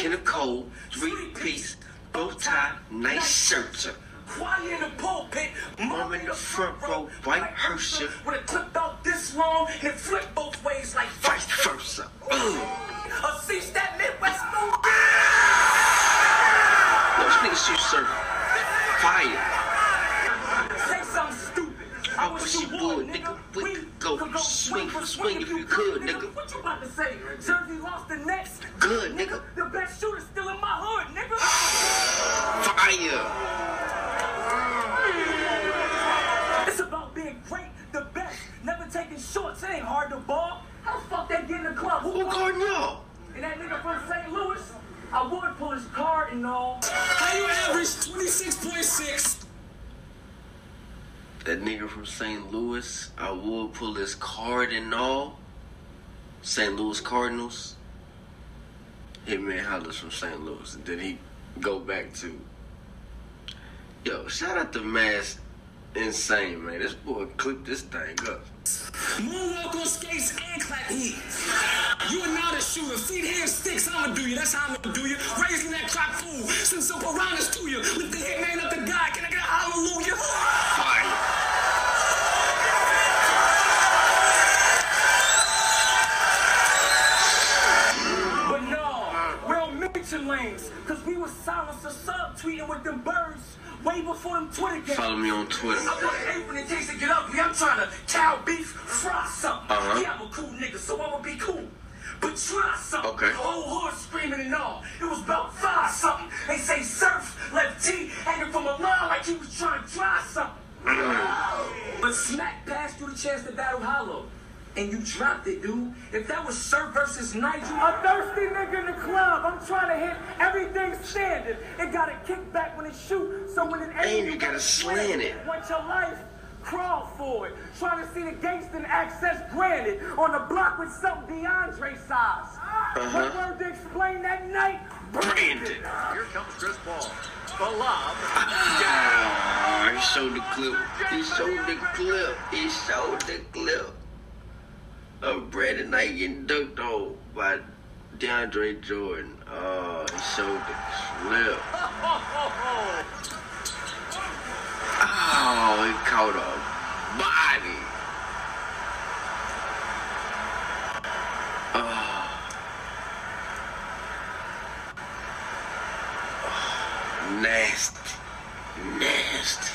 A cold, three piece, bow tie, nice shirt. Quiet in the pulpit, Mom in the front row, white Hersher, with a clip out this long and it flip both ways like vice versa. A cease that Midwest move. Those niggas you sir. Fire. Say something stupid. I wish you would, nigga. We could go swing for swing if you could, nigga. What you about to say? Jersey lost the next. Good, nigga. The best shooter still in my hood, nigga. Fire. It's about being great, the best, never taking shorts. It ain't hard to ball. How the fuck they get in the club? Who guarding y'all? And that nigga from St. Louis, I would pull his card and all. How you average 26.6? That nigga from St. Louis, I would pull his card and all. St. Louis Cardinals. Hitman Holla's from St. Louis. And then he go back to Yo, shout out to Mass Insane, man. This boy clipped this thing up. Moonwalk on skates and clap heels. You are not a shooter. Feet, hands, sticks. I'ma do you. That's how I'ma do you. Raising that crop food. Send some piranhas to you. Lift the hitman up to God. Can I get a hallelujah? Fire. Sub tweeting with them birds way before them Twitter games. Follow me on Twitter. I want eight when it takes to get ugly. I'm trying to cow beef, fry something. Uh-huh. Yeah, I'm a cool nigga, so I'ma be cool. But try something. Okay. The whole hood screaming and all. It was about five something. They say surf, left T, hanging from a line like he was trying to try something. But Smack passed through the chance to battle Holla. And you dropped it, dude. If that was Surf versus Nigel. A thirsty nigga in the club. I'm trying to hit everything standing. It got a kickback when it shoot. So when it And you gotta slant it. Want your life? Crawl for it. Trying to see the gangster access granted. On the block with something DeAndre size. Uh-huh. What word to explain that night? Brandon. Here comes Chris Paul. The lob. Ah, he showed the clip. He showed the clip. He showed the clip of Brandon Knight getting dunked on by DeAndre Jordan. Oh, he showed the clip. Oh, he caught a body. Oh. Oh, nasty. Nasty.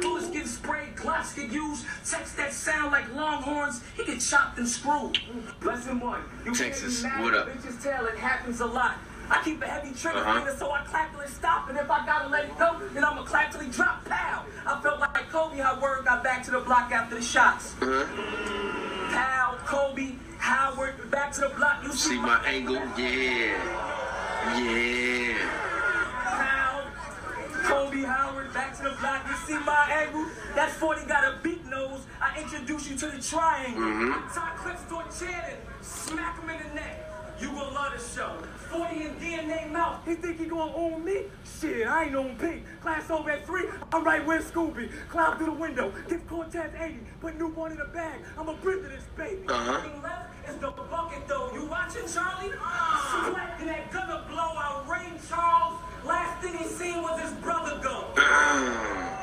Bullets get sprayed, Glocks get used, text that sound like longhorns, he and screwed. Lesson one. You Texas, can't be mad what at up? Bitches tail, it happens a lot. I keep a heavy trigger Uh-huh. finger, so I clap till it stop, and if I gotta let it go, then I'ma clap till he drop, pow. I felt like Kobe, how word got back to the block after the shots. Uh-huh. Pow, Kobe, Howard, back to the block. You See my angle? Yeah. Yeah. Pow, Kobe Howard, back to the block. You see my angle? That 40 got a big nose. I introduce you to the triangle. Mhm. Clips Channing. Smack him in the neck. You will love the show. 40 in DNA mouth. He think he gonna own me? Shit, I ain't on P. Class over at 3. I'm right with Scooby. Climb through the window. Give Cortez 80. Put newborn in a bag. I'm a breathe this baby. Uh-huh. Left is the bucket though. You watching Charlie? Sweat in that gutter blow out Ray Charles. Last thing he seen was his brother go.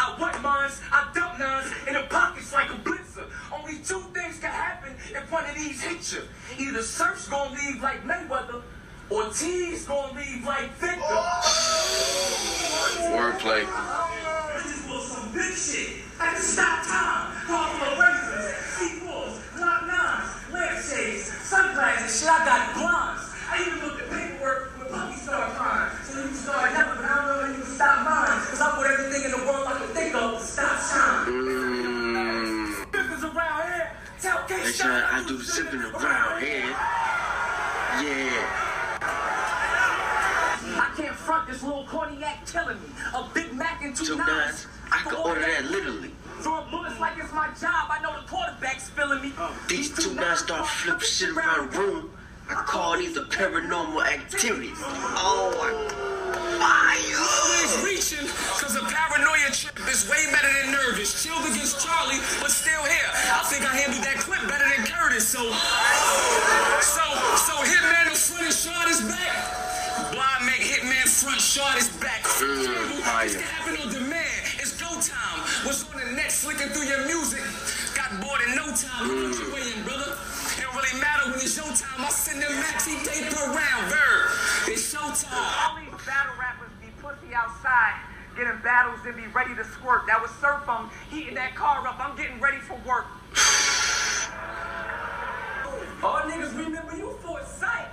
I wet mines, I dump nines in the pockets like a blitzer. Only two things can happen if one of these hit you. Either Surf's gonna leave like Mayweather, or T's gonna leave like Victor. Wordplay. This was some big shit. I can stop time. Call for razors, C4s, Glock 9s, lampshades, sunglasses, shit. I got blinds. I even looked at Puppy crying. So you can start never, but I don't know when you can stop mine. Cause I put everything in the world I can think of to stop shining. Mm. Around here, tell K They trying I do around here. Yeah. I can't front this little cognac killing me. A Big Mac and two, Two nines. nines. I can order that literally. Throwing bullets like it's my job. I know the quarterback's feeling me. These two nines start flipping shit around the room. I call these the paranormal activities. Oh, I Always reaching, cause a paranoia trip is way better than nervous. Chilled against Charlie, but still here. I think I handled that clip better than Curtis, so. So, so Hitman the front and shot is back. Blind make Hitman front shot is back. Mm, fire. Happen on demand. It's go time. What's on the net flicking through your music? Got bored in no time. Look what you weighing, brother. It don't really matter when it's showtime. I send them maxi day per round. Verb. It's showtime. All these battle rappers be pussy outside, getting battles and be ready to squirt. That was surf. I'm heating that car up. I'm getting ready for work. All niggas remember you for a sight.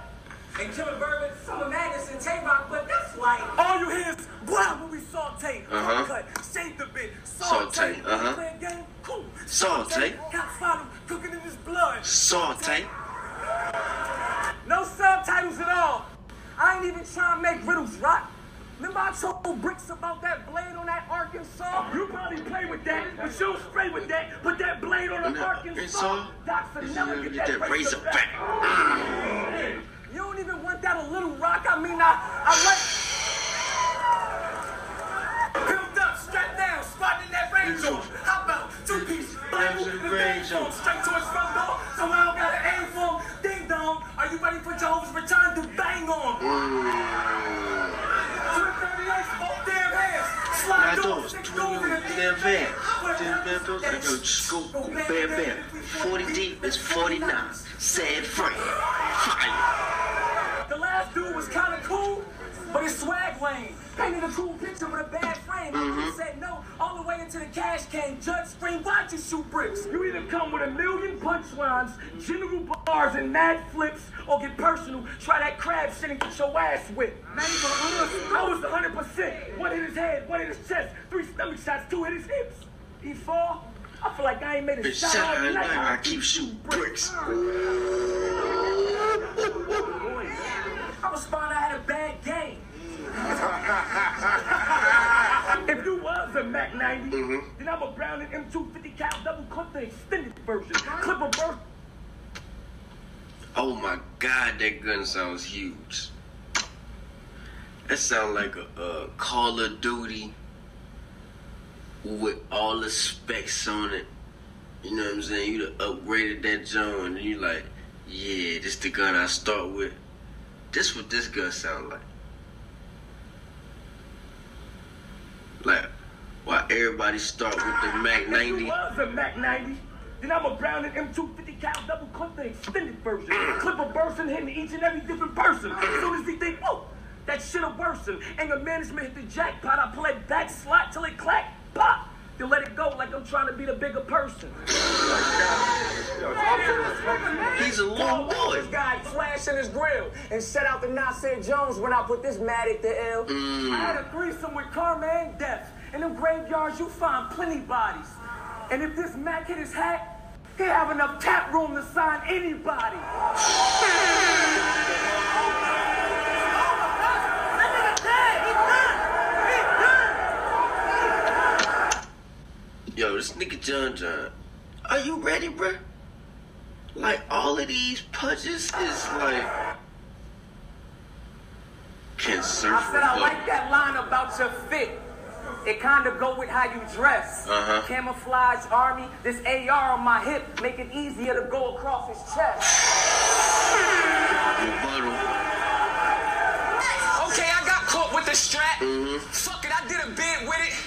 And Killer Bourbon, Summer Madness, and Tay Roc, but that's like all you hear is blah when we saute. Uh-huh. Cut, shaved a bit, Saute, saute. uh-huh. Playing game, cool. Saute. Got father cooking in his blood. Saute. No subtitles at all. I ain't even trying to make riddles rock. Remember I told Bricks about that blade on that Arkansas? You probably play with that, but you don't spray with that. Put that blade on the Arkansas. Docs never get, that, that razor razor back. back. You don't even want that a little rock. I mean, I, I like. Built up, strapped down, spotting that on. How about two piece? Bible and on, the range thing straight to his front door. So I don't gotta aim for him. Ding dong. Are you ready for Jehovah's return to bang on? Twin 38, both damn hands. Slide Slide doors, doors, two in a damn van. Damn van doors, I go scoop, bam, bam. 40 deep is 49. Sad friend. Fire. The last dude was kind of cool, but his swag lame. Painted a cool picture with a bad frame. Mm-hmm. He said no, all the way into the cash came. Judge screamed, why'd you shoot bricks? You either come with a million punchlines, general bars, and mad flips, or get personal, try that crab shit and get your ass whipped. I was 100%. One hit his head, one hit his chest, three stomach shots, two hit his hips. He fall. I feel like I ain't made a Bitch, shot shot all all night. night, I keep shooting bricks. I respond, I had a bad game. if you was a Mac 90, mm-hmm. then I'm a Browning M250 cal double clip the extended version. Clip a burst. Oh my god, that gun sounds huge. That sounds like a, a Call of Duty with all the specs on it. You know what I'm saying? You upgraded that joint and you like, yeah, this the gun I start with. This what this gun sound like. Like, why everybody start with the ah, Mac 90? If 90? you was a Mac 90, then I'm a Browning M250 cal double clip the extended version. Mm. clip a burst person hitting each and every different person. Mm. As soon as they think, whoa, that shit'll worsen. Anger management hit the jackpot. I play back slot till it clack, pop. Then let it go like I'm trying to be the bigger person. He's a little boy. This guy flashing his grill and set out the Nasir Jones when I put this Matic to L. Mm. I had a threesome with Karma and Death. In them graveyards, you find plenty bodies. And if this Mac hit his hat, he have enough tap room to sign anybody. Yo, this nigga John John, are you ready, bruh? Like all of these punches is like can surf I said I like that line about your fit. It kind of go with how you dress. Uh-huh. Camouflage army, this AR on my hip, make it easier to go across his chest. Okay, I got caught with the strap. Mm-hmm. Fuck it, I did a bid with it.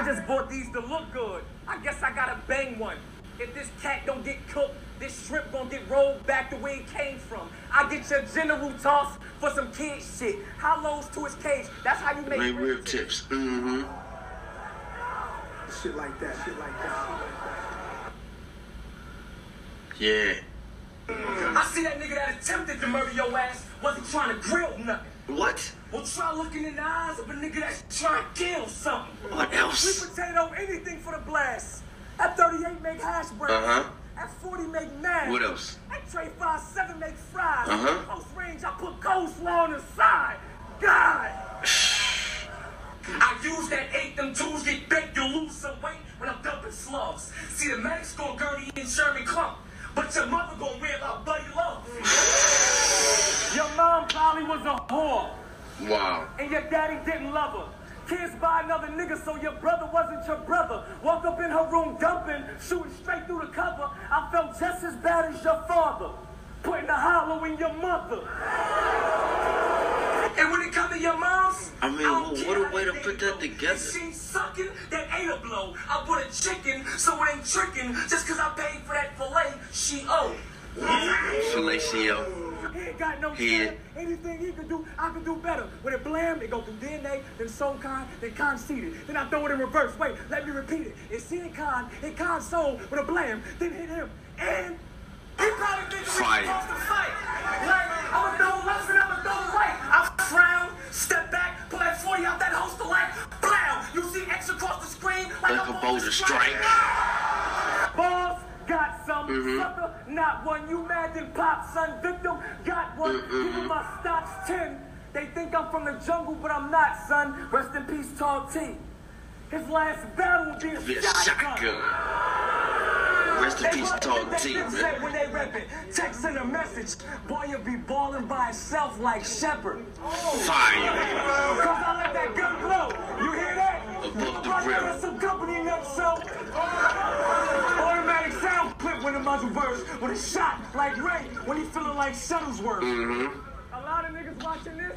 I just bought these to look good. I guess I gotta bang one. If this cat don't get cooked, this shrimp gonna get rolled back the way it came from. I get your general toss for some kid shit. Hollows to his cage. That's how you make Make rib rib tips. Mm-hmm. Shit like that, shit like that, shit like that. Yeah. I see that nigga that attempted to murder your ass wasn't trying to grill nothing. What? Well, try looking in the eyes of a nigga that's trying to kill something. What else? Sweet potato, anything for the blast. At 38 make hash browns. Uh-huh. At 40 make mash. What else? At tray 5 seven, make fries. Uh-huh. Close range, I put coleslaw on the side. God. I use that eight, them tools get baked, you'll lose some weight when I'm dumping slugs. See, the medics gon' Gurney and Sherman Clump, but your mother gon' wear out Buddy Love. your mom probably was a whore, Wow. and your daddy didn't love her. Kids by another nigga, so your brother wasn't your brother. Walk up in her room dumping, shooting straight through the cover. I felt just as bad as your father, putting a hollow in your mother. And when it comes to your moms, I mean, don't what a way to put that together. She sucking, that ain't a blow. I put a chicken, so it ain't tricking. Just cause I paid for that filet, she owe. Fellatio. He ain't got no Head. Anything he could do, I could do better. When it blam, it go through DNA, then soul con, then conceded. Then I throw it in reverse. Wait, let me repeat it. It's seeing con, it con soul with a blam, then hit him. And he probably think we Fire. supposed to fight. Like, I'ma throw left and I'ma throw right. I frown, step back, pull that 40 out that holster like, blam. You see X across the screen like, Like a boulder strike. Boss, got some Mhm. sucker, not one. You mad then pop, son, victim, got one. Mm-mm. Give 'em my stocks 10. They think I'm from the jungle, but I'm not, son. Rest in peace, Tall T. His last battle will be a shotgun. shotgun. Rest in peace, Tall T, When they rep it, text in a message. Boy, you'll be balling by himself like Shepard. Fire. Cause I let that gun blow. You hear that? Above the rim. some company in that show. The muzzle verse. With a shot like Ray when he feeling like Shuttlesworth. Mm-hmm. A lot of niggas watching this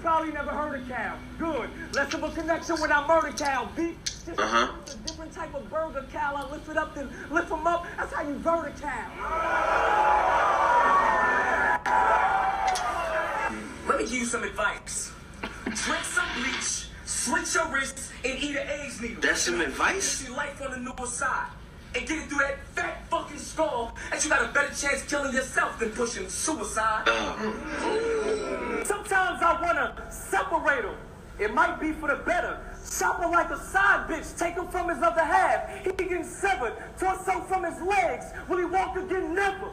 probably never heard of cow. Good. Less of a connection when I murder cow. Beef. Just Uh-huh. a different type of burger cow. I lift it up, then lift them up. That's how you burn a cow. Let me give you some advice. Drink some bleach, switch your wrists, and eat an AIDS needle. That's some advice? Get your life on the newer side. And get it through that fat fucking skull that you got a better chance killing yourself than pushing suicide. Uh. Sometimes I wanna separate him. It might be for the better. Chop him like a side bitch, take him from his other half. He getting severed, torso from his legs. Will he walk again? Never.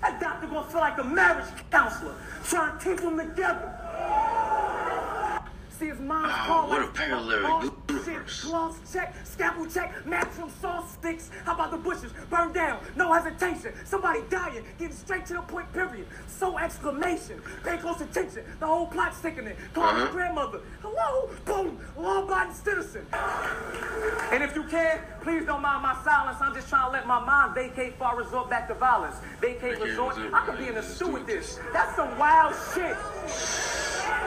That doctor gonna feel like a marriage counselor, trying to keep them together. See his mom's Oh, call what like a parallel universe. Gloss check, scalpel check, match from sauce sticks. How about the bushes? Burn down, no hesitation. Somebody dying, getting straight to the point, period. So exclamation. Pay close attention. The whole plot's sickening. Call Uh-huh. his grandmother. Hello, boom, law-abiding citizen. And if you can, please don't mind my silence. I'm just trying to let my mind vacate I resort back to violence. Vacate, resort, I could be in a stew with this. That's some wild shit.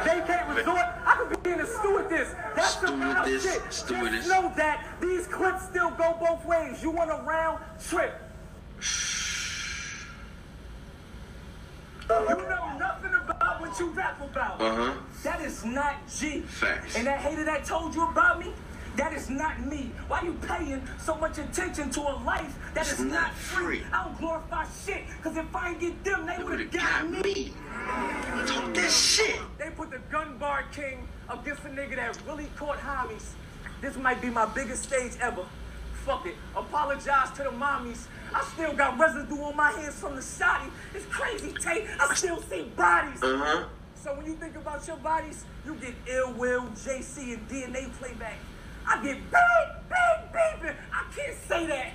Vacate, resort. I could be in a stew with this. That's some wild shit. Stew with Just this. know that these clips still go both ways. You want a round trip. You know nothing about what you rap about. Uh-huh. That is not G. Facts. And that hater that told you about me, that is not me. Why you paying so much attention to a life that is It's not, not free? free. I don't glorify shit, cause if I ain't get them, they would've would've got, got me. me. Talk that shit. They put the gun bar king against a nigga that really caught homies. This might be my biggest stage ever. Fuck it. Apologize to the mommies. I still got residue on my hands from the shotty. It's crazy, Tate. I still see bodies. Uh-huh. So when you think about your bodies, you get ill will, JC, and DNA playback. I get big, big, beeping. I can't say that.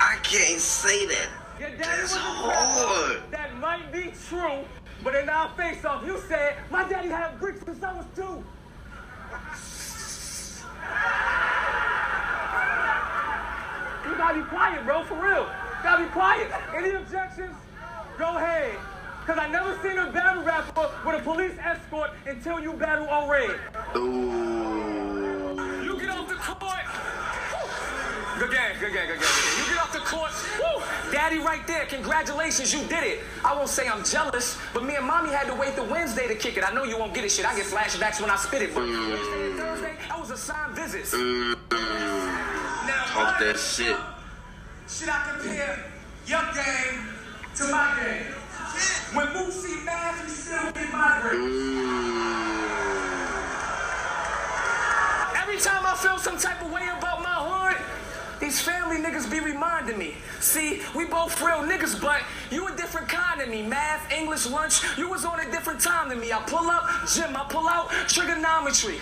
I can't say that. Your daddy That's was hard. That might be true, but in our face off, you said my daddy had bricks since I was two. Gotta be quiet, bro, for real. Gotta be quiet. Any objections? Go ahead. Cause I never seen a battle rapper with a police escort until you battle on red. You get off the court. Good game, good game, good game, good game. You get off the court. Woo! Daddy right there. Congratulations, you did it. I won't say I'm jealous, but me and mommy had to wait till Wednesday to kick it. I know you won't get it shit. I get flashbacks when I spit it. But Wednesday and Thursday, that was assigned visits. Talk that shit. Should I compare your game to my game? When Moose see Mav, he still get my grade. Every time I feel some type of way about these family niggas be reminding me. See, we both real niggas, but you a different kind of me. Math, English, lunch, you was on a different time than me. I pull up, gym, I pull out, trigonometry.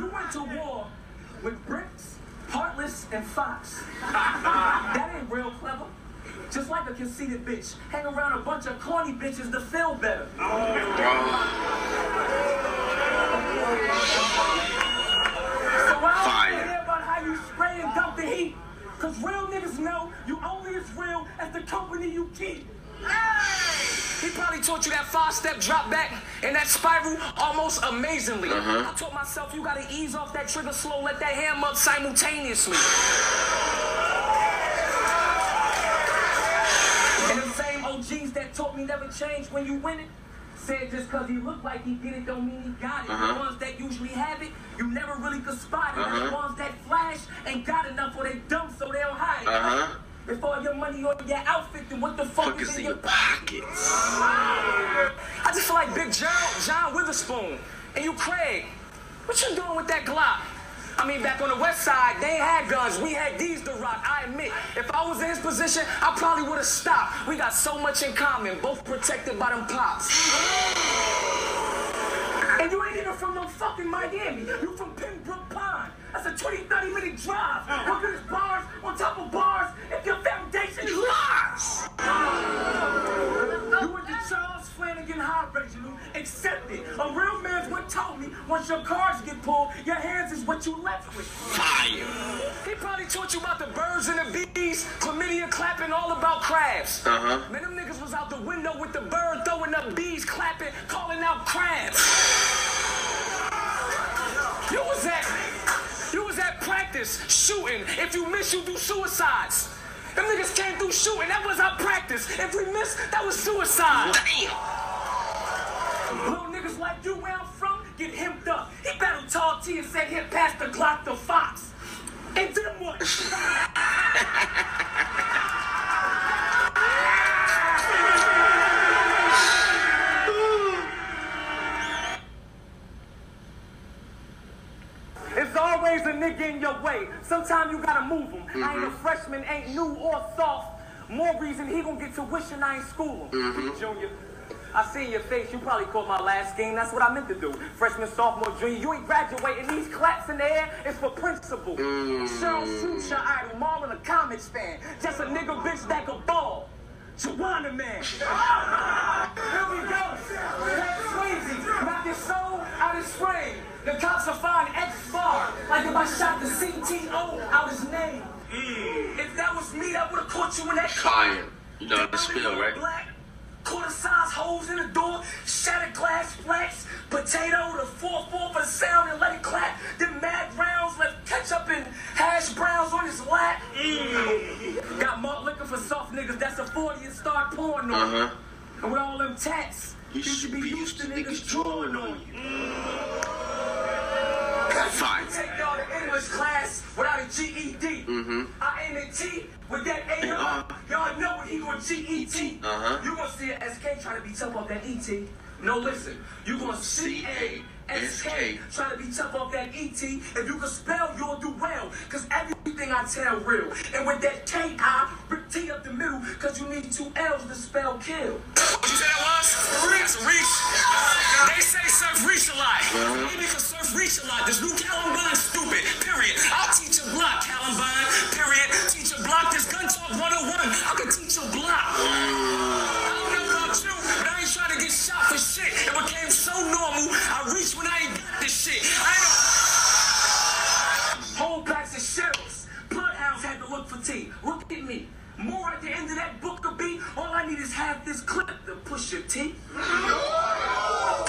You went to war with bricks, heartless, and fox. that ain't real clever. Just like a conceited bitch. Hang around a bunch of corny bitches to feel better. So Fire. Care about how you spray and dump the heat. Cause real niggas know you only as real as the company you keep. He probably taught you that five-step drop back and that spiral almost amazingly. Uh-huh. I taught myself you gotta ease off that trigger slow, let that ham up simultaneously. And the same OGs that taught me never change when you win it. Said just cause he looked like he did it don't mean he got it. Uh-huh. The ones that usually have it, you never really could spot it. The Uh-huh. ones that flash ain't got enough or they dumb so they don't hide it. Uh-huh. If all your money on your outfit, then what the fuck, Fuck is in your pockets? I just feel like Big John, John Witherspoon, and you Craig. What you doing with that Glock? I mean, back on the west side, they had guns. We had these to rock. I admit, if I was in his position, I probably would have stopped. We got so much in common, both protected by them pops. And you ain't even from no fucking Miami. You from Pembroke Pines. That's a 20, 30 minute drive. Look at this bars on top of bars if your foundation is lies. You went to Charles Flanagan High, Reginald. Accept it. A real man's what told me once your cards get pulled, your hands is what you left with. Fire. He probably taught you about the birds and the bees, chlamydia clapping, all about crabs. Uh-huh. Man, them niggas was out the window with the bird throwing up bees, clapping, calling out crabs. You was at, you was at practice shooting. If you miss, you do suicides. Them niggas came through shooting. That was our practice. If we missed, that was suicide. Little niggas like you where I'm from get hemmed up. He battled Tall T and said hit past the Glock to Fox. And then what? It's always a nigga in your way. Sometimes you gotta move him. I ain't a freshman, ain't new or soft. More reason he gonna get tuition, I ain't school him. Mhm. Junior, I see your face. You probably caught my last game. That's what I meant to do. Freshman, sophomore, junior. You ain't graduating. These claps in the air is for principal. principle. Sheryl Swoopes, your idol. Marlon, a comics fan. Just a nigga bitch that could ball. Joanna man. Here we go. That's crazy. Knock your soul out his frame. The cops will find X bar. Like if I shot the CTO out his name. Mm. If that was me, that would have caught you in that Fire. You know the spill, right? Black, quarter size holes in the door, shattered glass flats, potato to 4-4 for the sound and let it clap. Then mad rounds left ketchup and hash browns on his lap. Got Mark liquor for soft niggas, that's a 40 and start pouring on you. Uh-huh. And with all them tats, you, should be used to niggas drawing on you. Fire. Take y'all to English class without a GED. Mm-hmm. I aim at T with that AR. Y'all know what he gonna GET. Uh-huh. You gonna see an SK trying to be tough off that ET. No, listen. You gonna see a SK trying to be tough off that ET. If you can spell, you'll do well. Cause everything I tell real. And with that K-I, Rick T up the middle, cause you need two L's to spell kill. What you say that was? Reach, reach. They say surf reach a lot. Uh-huh. Maybe cause surf reach a lot. This new Columbine stupid. Period. I'll teach a block, Columbine. Period. Teach a block. This gun talk 101. I can teach a block. Uh-huh. so normal. I reach when I ain't got this shit. I don't hold backs and shells. Bloodhounds had to look for tea. Look at me. More at the end of that book could be. All I need is half this clip to push your teeth. Oh,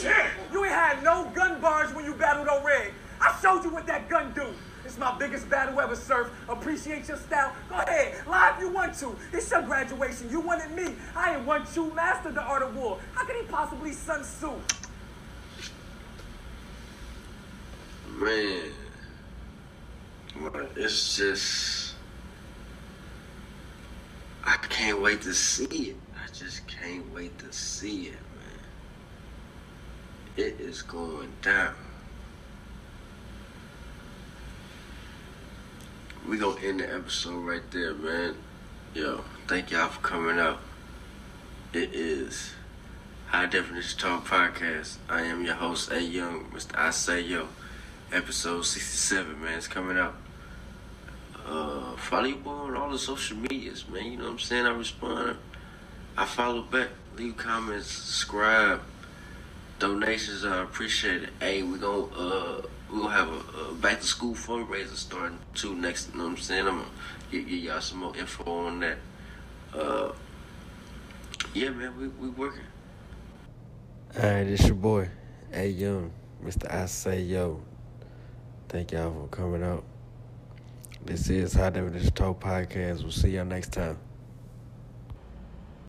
shit. You ain't had no gun bars when you battled O'Reg. I showed you what that gun do. My biggest battle ever, Surf. Appreciate your style. Go ahead, lie if you want to. It's your graduation. You wanted me. I ain't want you. Mastered the art of war. How could he possibly Sun Tzu? Man, it's just I can't wait to see it. I just can't wait to see it, man. It is going down. We gonna end the episode right there, man. Yo, thank y'all for coming out. It is High Definition Talk Podcast. I am your host, A Young, Mr. I Say Yo. Episode 67, man. It's coming out. Uh, follow boy on all the social medias, man. You know what I'm saying? I respond. I follow back. Leave comments, subscribe. Donations are appreciated. Hey, we gonna uh we gonna have a, a back to school fundraiser starting too next. You know what I'm saying? I'm gonna get, get y'all some more info on that. Uh, yeah, man, we we working. Alright, it's your boy, A Young, Mr. I Say Yo. Thank y'all for coming out. This is High Definition Talk Podcast. We'll see y'all next time.